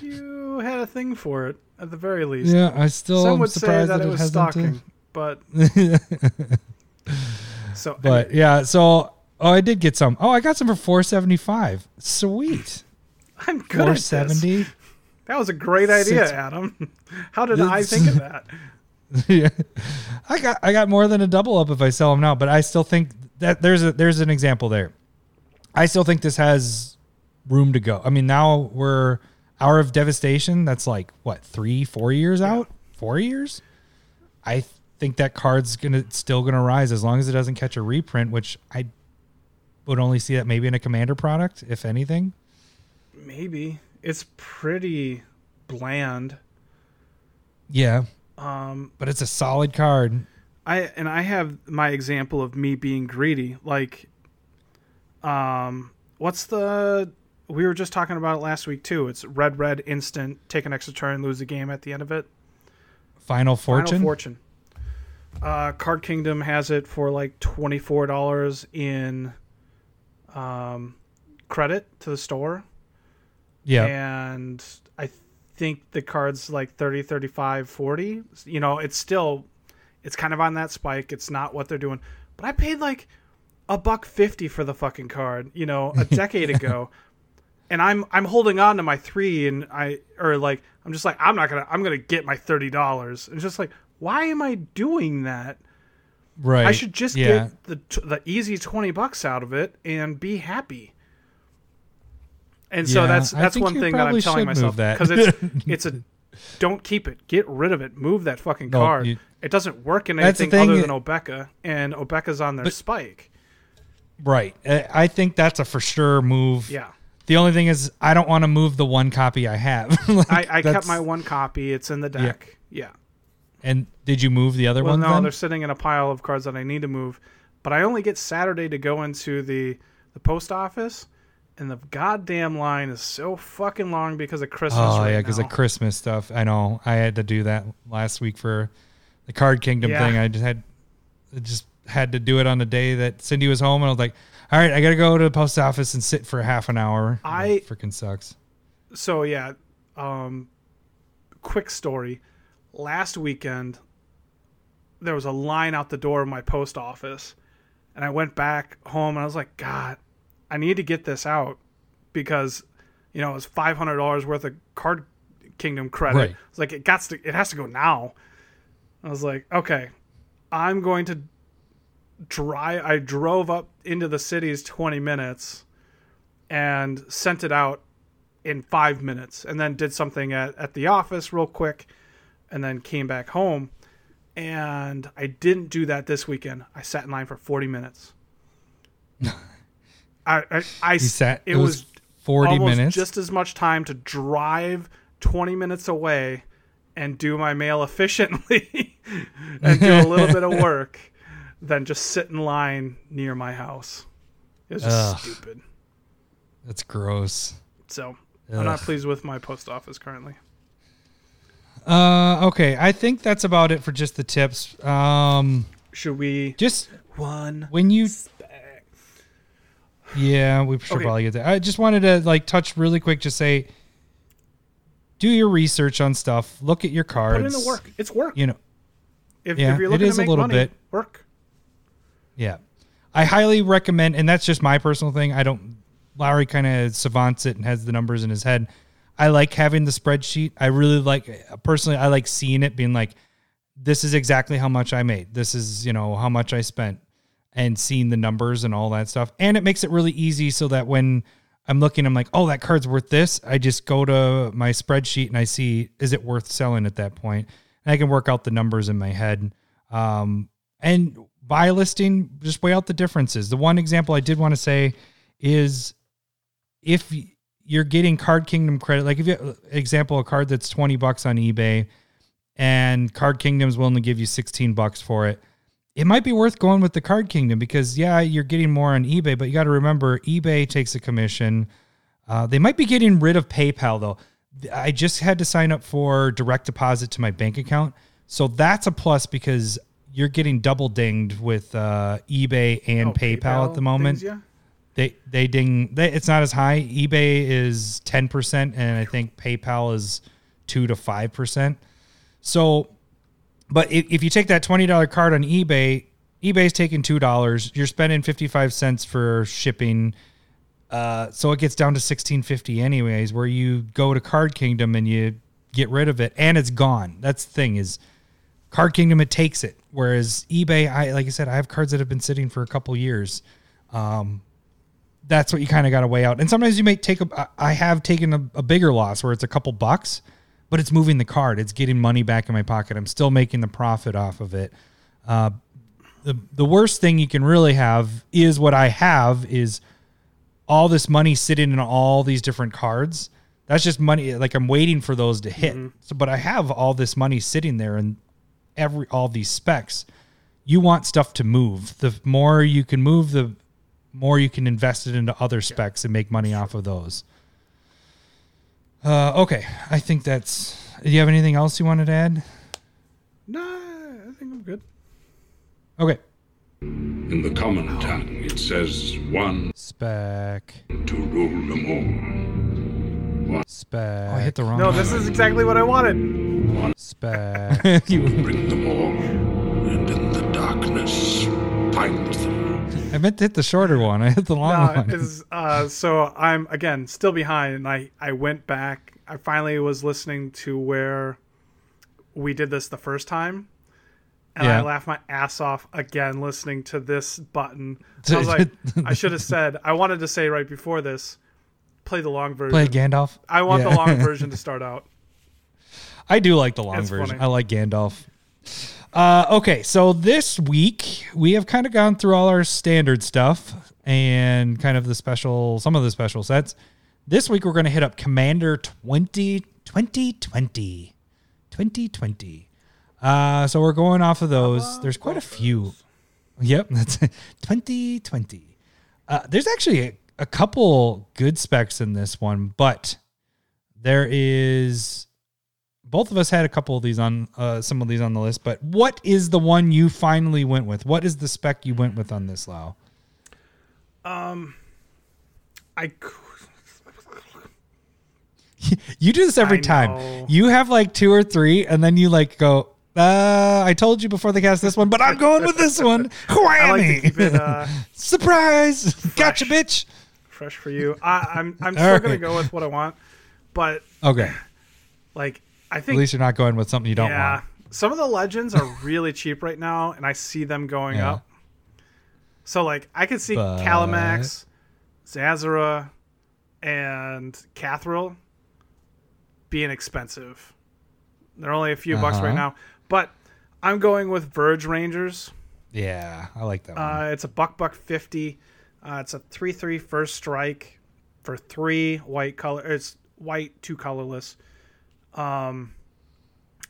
You had a thing for it at the very least. yeah, I still Some would say surprised that that it was uh, stalking, but *laughs* so But yeah, so oh, I did get some. Oh, I got some for four seventy five. Sweet, I'm good four seventy. That was a great idea, Six- Adam. *laughs* How did I *laughs* think of that? yeah, I got I got more than a double up if I sell them now. But I still think that there's a there's an example there. I still think this has room to go. I mean, now we're Hour of Devastation. That's like what three, four years out? Four years. I think that card's gonna still gonna rise as long as it doesn't catch a reprint, which I would only see that maybe in a commander product, if anything. Maybe it's pretty bland. Yeah, Um, but it's a solid card. I and I have my example of me being greedy. Like, um, what's the? We were just talking about it last week too. It's red, red, instant. Take an extra turn, lose the game at the end of it. Final Fortune. Final Fortune. Uh, Card Kingdom has it for like twenty four dollars in um, credit to the store, yeah. and I think the card's like 30, 35, 40. You know, it's still it's kind of on that spike. It's not what they're doing, but I paid like a buck fifty for the fucking card. You know, a *laughs* decade ago. And I'm I'm holding on to my three, and I or like I'm just like I'm not gonna I'm gonna get my thirty dollars. It's just like why am I doing that? Right. I should just yeah. get the the easy twenty bucks out of it and be happy. And so Yeah, that's that's one thing that I'm telling myself that. because it's *laughs* it's a don't keep it, get rid of it, move that fucking No, card. you- it doesn't work in anything other than Obeka, and Obeka's on their spike. Right. I I think that's a for sure move. Yeah, The only thing is, I don't want to move the one copy I have. *laughs* Like, I, I kept my one copy. It's in the deck. Yeah. And did you move the other Well, one? no, then? they're sitting in a pile of cards that I need to move, but I only get Saturday to go into the the post office, and the goddamn line is so fucking long because of Christmas. Oh right yeah, because of Christmas stuff. I know. I had to do that last week for the Card Kingdom Yeah. thing. I just had, I just had to do it on the day that Cindy was home, and I was like, "All right, I got to go to the post office and sit for half an hour." I- freaking sucks. so yeah, um, quick story. Last weekend, there was a line out the door of my post office, and I went back home and I was like, God, I need to get this out because, you know, it's five hundred dollars worth of Card Kingdom credit. Right. It's like it got to, it has to go now. I was like, okay, I'm going to drive. I drove up into the city's twenty minutes and sent it out in five minutes and then did something at, at the office real quick and then came back home and i didn't do that this weekend i sat in line for 40 minutes *laughs* i i, I sat. it, was, forty minutes. just as much time to drive 20 minutes away and do my mail efficiently *laughs* and do a little bit of *laughs* work than just sit in line near my house it was just Ugh. stupid That's gross. so i'm not pleased with my post office currently Uh, okay, I think that's about it for just the tips. Um, should we just one when you Yeah, we should Okay. probably get that. I just wanted to like touch really quick, just say, do your research on stuff. Look at your cards. put in the work it's work You know, if, yeah, if you're looking is to a little money bit. work yeah. I highly recommend, and that's just my personal thing. I don't. Lowry kind of savants it and has the numbers in his head. I like having the spreadsheet. I really like personally. I like seeing it, being like, this is exactly how much I made. This is you know how much I spent, and seeing the numbers and all that stuff. And it makes it really easy so that when I'm looking, I'm like, oh, that card's worth this. I just go to my spreadsheet and I see is it worth selling at that point, and I can work out the numbers in my head. Um, and buy listing, just weigh out the differences. The one example I did want to say is if you're getting Card Kingdom credit, like if you example a card that's 20 bucks on eBay and Card Kingdom's willing to give you 16 bucks for it, it might be worth going with the Card Kingdom because yeah, you're getting more on eBay, but you got to remember eBay takes a commission. Uh, they might be getting rid of PayPal though. I just had to sign up for direct deposit to my bank account, so that's a plus because you're getting double dinged with uh, eBay and Oh, PayPal, at the moment. things, yeah. They they ding. They, it's not as high. eBay is ten percent, and I think PayPal is two to five percent. So, but if, if you take that twenty dollar card on eBay, eBay's taking two dollars. You're spending fifty five cents for shipping. Uh, so it gets down to sixteen fifty anyways. Where you go to Card Kingdom and you get rid of it, and it's gone. That's the thing is, Card Kingdom it takes it. Whereas eBay, I like I said, I have cards that have been sitting for a couple years. Um, that's what you kind of got to weigh out. And sometimes you may take a. I have taken a, a bigger loss where it's a couple bucks, but it's moving the card. It's getting money back in my pocket. I'm still making the profit off of it. Uh, the the worst thing you can really have is what I have is all this money sitting in all these different cards. That's just money. Like I'm waiting for those to hit. So, but I have all this money sitting there and every all these specs. You want stuff to move. The more you can move, the more you can invest it into other specs and make money off of those. Uh, okay, I think that's. Do you have anything else you wanted to add? No, I think I'm good. Okay, In the common tongue, it says one spec, to rule them all. spec. Oh, I hit the wrong. No, one. this is exactly what I wanted. spec. *laughs* you Bring them all, and in the darkness, find them. I meant to hit the shorter one. I hit the long No, one. is uh, so I'm again still behind, and I I went back. I finally was listening to where we did this the first time, and I laughed my ass off again listening to this button. I was like, I should have said. I wanted to say right before this, play the long version. Play Gandalf. I want Yeah. the long *laughs* version to start out. I do like the long It's version. funny. I like Gandalf. Uh, okay, so this week we have kind of gone through all our standard stuff and kind of the special, some of the special sets. This week we're going to hit up Commander 20, 2020. 2020. Uh, so we're going off of those. There's quite a few. Yep, *laughs* that's 2020. Uh, there's actually a, a couple good specs in this one, but there is both of us had a couple of these on uh, some of these on the list, but what is the one you finally went with? What is the spec you went with on this, Lau? Um, I *laughs* You do this every I time. know. You have like two or three, and then you like go. Uh, I told you before the cast this one, but I'm going with this one. *laughs* Like Whammy! keep it uh, *laughs* Surprise! Gotcha, bitch. fresh for you. I, I'm I'm still All gonna go with what I want, but Okay, like I think at least you're not going with something you don't yeah, want. some of the legends are *laughs* really cheap right now, and I see them going Yeah. up. So like I could see But- Kalamax, Zaxara, and Kathril being expensive. They're only a few bucks Uh-huh. right now, but I'm going with Verge Rangers. Yeah, I like that one. Uh, it's a buck buck fifty. Uh, it's a three three first strike for three white color. It's white, two colorless. Um,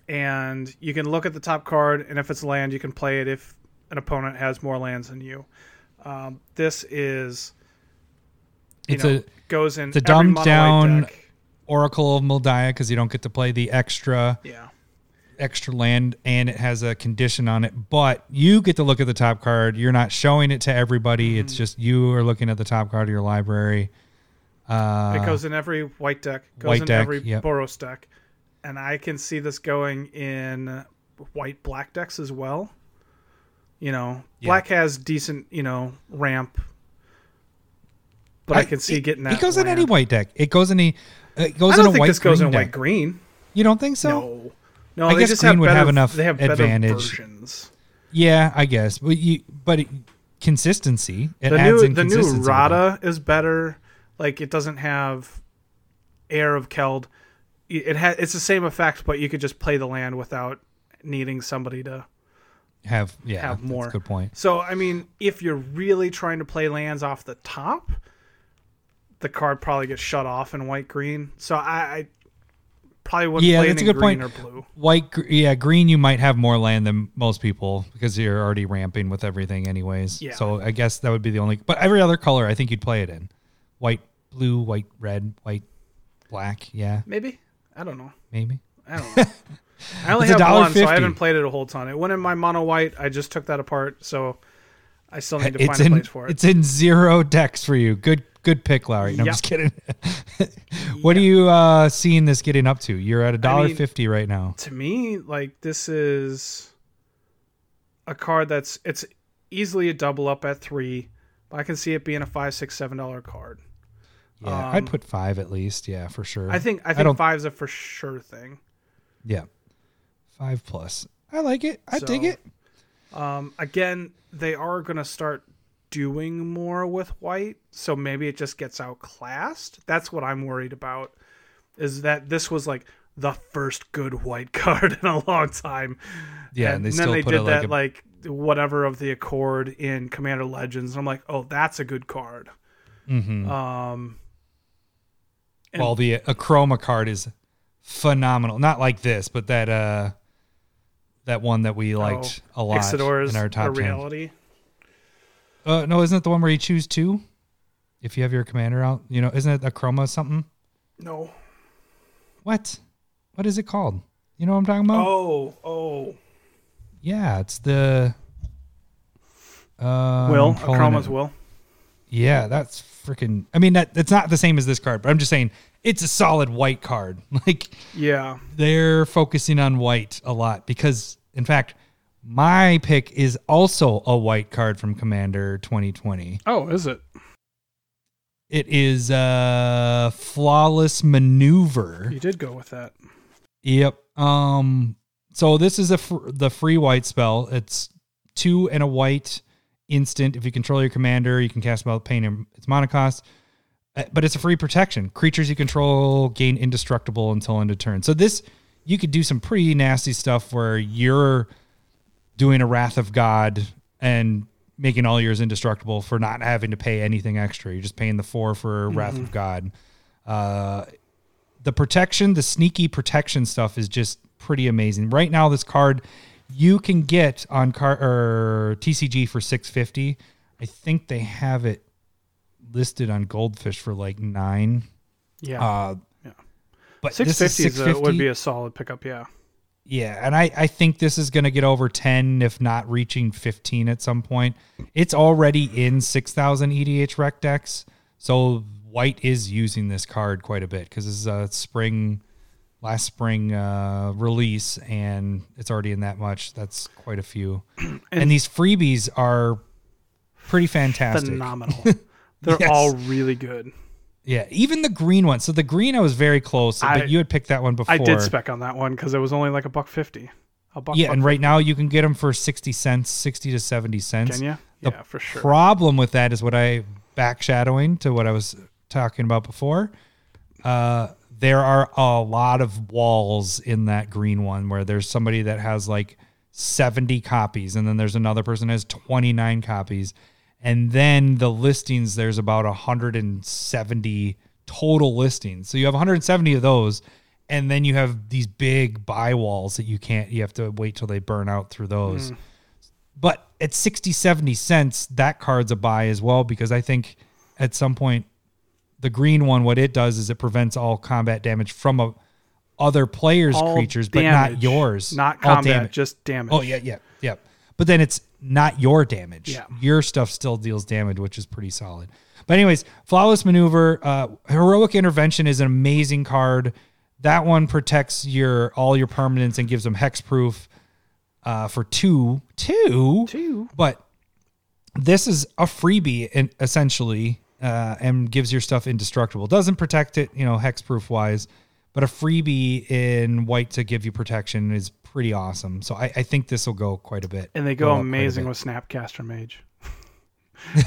and you can look at the top card, and if it's land, you can play it if an opponent has more lands than you. Um, this is, you It's know, a goes in the dumbed down- deck. Oracle of Mul Daya because you don't get to play the extra Yeah, extra land and it has a condition on it, but you get to look at the top card. You're not showing it to everybody. It's Mm-hmm. just you are looking at the top card of your library. Uh, it goes in every white deck. Goes white in deck, every yep. Boros deck, and I can see this going in white black decks as well. You know, Yeah. black has decent, you know, ramp, but I, can see it, getting that. It goes in any white deck. It goes in a. It goes I in don't a think white this goes green in deck. white green. You don't think so? No, no. I they guess just green have would better, have enough They have advantage. versions. Yeah, I guess. But you, but it, consistency. It the adds new in the new consistency with it. Radha is better. Like it doesn't have Heart of Keld. It it ha- it's the same effect, but you could just play the land without needing somebody to. have yeah have that's more. a good point. So I mean, if you're really trying to play lands off the top, the card probably gets shut off in white green. So I, I probably wouldn't Yeah, play that's it a in good green point. or blue. White, gr- yeah, green. You might have more land than most people because you're already ramping with everything, anyways. Yeah. So I guess that would be the only. But every other color, I think you'd play it in. White, blue, white, red, white, black. Yeah, Maybe I don't know. maybe. I don't know. I only It's have one, so I haven't played it a whole ton. It went in my mono white. I just took that apart, so I still need to It's find a place for it. It's in zero decks for you. Good, good pick, Larry. No, I'm just kidding. *laughs* what are you uh, seeing this getting up to? You're at a dollar mean- fifty right now. to me, like this is a card that's it's easily a double up at three, but I can see it being a five, six, seven dollar card. Yeah, I'd put five at least. Yeah, for sure. Um, I think I I think don't- five's a for sure thing. Yeah, five plus. I like it. I dig it. Um, again, they are gonna start doing more with white, so maybe it just gets outclassed. That's what I'm worried about. Is that this was like the first good white *laughs* card in a long time. Yeah, and they then still they put did it like that a- like whatever of the Accord in Commander Legends. And I'm like, oh, that's a good card. Mhm. Um, and- Well, the Akroma card is phenomenal. Not like this, but that uh that one that we liked a lot Ixidor's in our a top ten. reality. Uh, no, isn't it the one where you choose two? If you have your commander out, you know, isn't it Akroma something? No. What? What is it called? You know what I'm talking about? Oh, oh. Yeah, it's the. Uh, Will I'm Chroma's it- Will. Yeah, that's freaking. I mean, that it's not the same as this card, but I'm just saying it's a solid white card. *laughs* Like Yeah. they're focusing on white a lot because, in fact, my pick is also a white card from Commander 2020. Oh, is it? It is uh flawless maneuver. You did go with that. Yep. Um. So this is a fr- the free white spell. It's two and a white instant. If you control your commander, you can cast without paying him its mana cost. Uh, But it's a free protection. Creatures you control gain indestructible until end of turn. So this you could do some pretty nasty stuff where you're doing a Wrath of God and making all yours indestructible for not having to pay anything extra. You're just paying the four for Wrath of God. Uh, the protection, the sneaky protection stuff is just pretty amazing. Right now, this card you can get on car or TCG for six fifty. I think they have it listed on Goldfish for like nine. Yeah. Uh, Yeah. but 650, this is fifty is a- would be a solid pickup. Yeah. Yeah, and I, I think this is going to get over 10, if not reaching 15 at some point. It's already in 6,000 EDHREC decks. So White is using this card quite a bit because this is a spring, last spring uh, release, and it's already in that much. That's quite a few. *clears throat* and, these freebies are pretty fantastic. Phenomenal. *laughs* They're Yes. all really good. Yeah, even the green one. So the green, I was very close, I- but you had picked that one before. I did spec on that one because it was only like a buck fifty. A buck. Yeah, buck and right now you can get them for 60 cents, 60 to 70 cents. Can you? The Yeah, for sure. Problem with that is what I backshadowing to what I was talking about before. Uh, there are a lot of walls in that green one where there's somebody that has like 70 copies, and then there's another person has 29 copies. And then the listings, there's about 170 total listings. So you have 170 of those. And then you have these big buy walls that you can't, you have to wait till they burn out through those. Hmm. But at 60, 70 cents, that card's a buy as well because I think at some point the green one, what it does is it prevents all combat damage from a, other players' All creatures, but not yours. Not combat, damage. just damage. Oh yeah, yeah, yeah. But then it's not your damage. Yeah. Your stuff still deals damage, which is pretty solid. But anyways, flawless maneuver, uh, heroic intervention is an amazing card. That one protects your all your permanents and gives them hexproof. uh, for two, two, Two. But this is a freebie, and essentially, uh, and gives your stuff indestructible. Doesn't protect it, you know, hexproof wise, but a freebie in white to give you protection is pretty awesome. So I, I think this will go quite a bit. And they go a amazing with Snapcaster Mage. *laughs*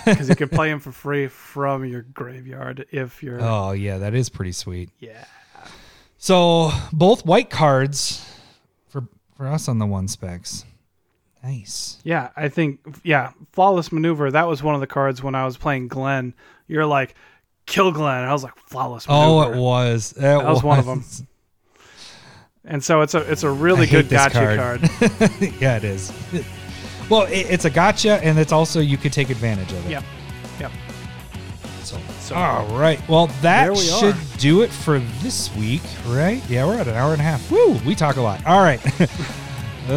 Because you can play him for free from your graveyard if you're. Oh yeah, that is pretty sweet. Yeah. So both white cards for for us on the one specs. Nice. Yeah, I think yeah, flawless maneuver. That was one of the cards when I was playing Glenn. You're like, kill Glenn. I was like, flawless Oh, it was. It That was one of them. And so it's a it's a really good gotcha card. card. *laughs* yeah, it is. *laughs* Well, it, it's a gotcha, and it's also you could take advantage of it. Yep. Yep. So, So all right. Well, that we should are. do it for this week, right? Yeah, we're at an hour and a half. Woo! We talk a lot. All right. *laughs*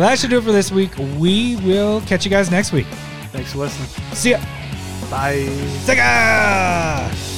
that should do it for this week. We will catch you guys next week. thanks for listening. See ya. Bye. Sega!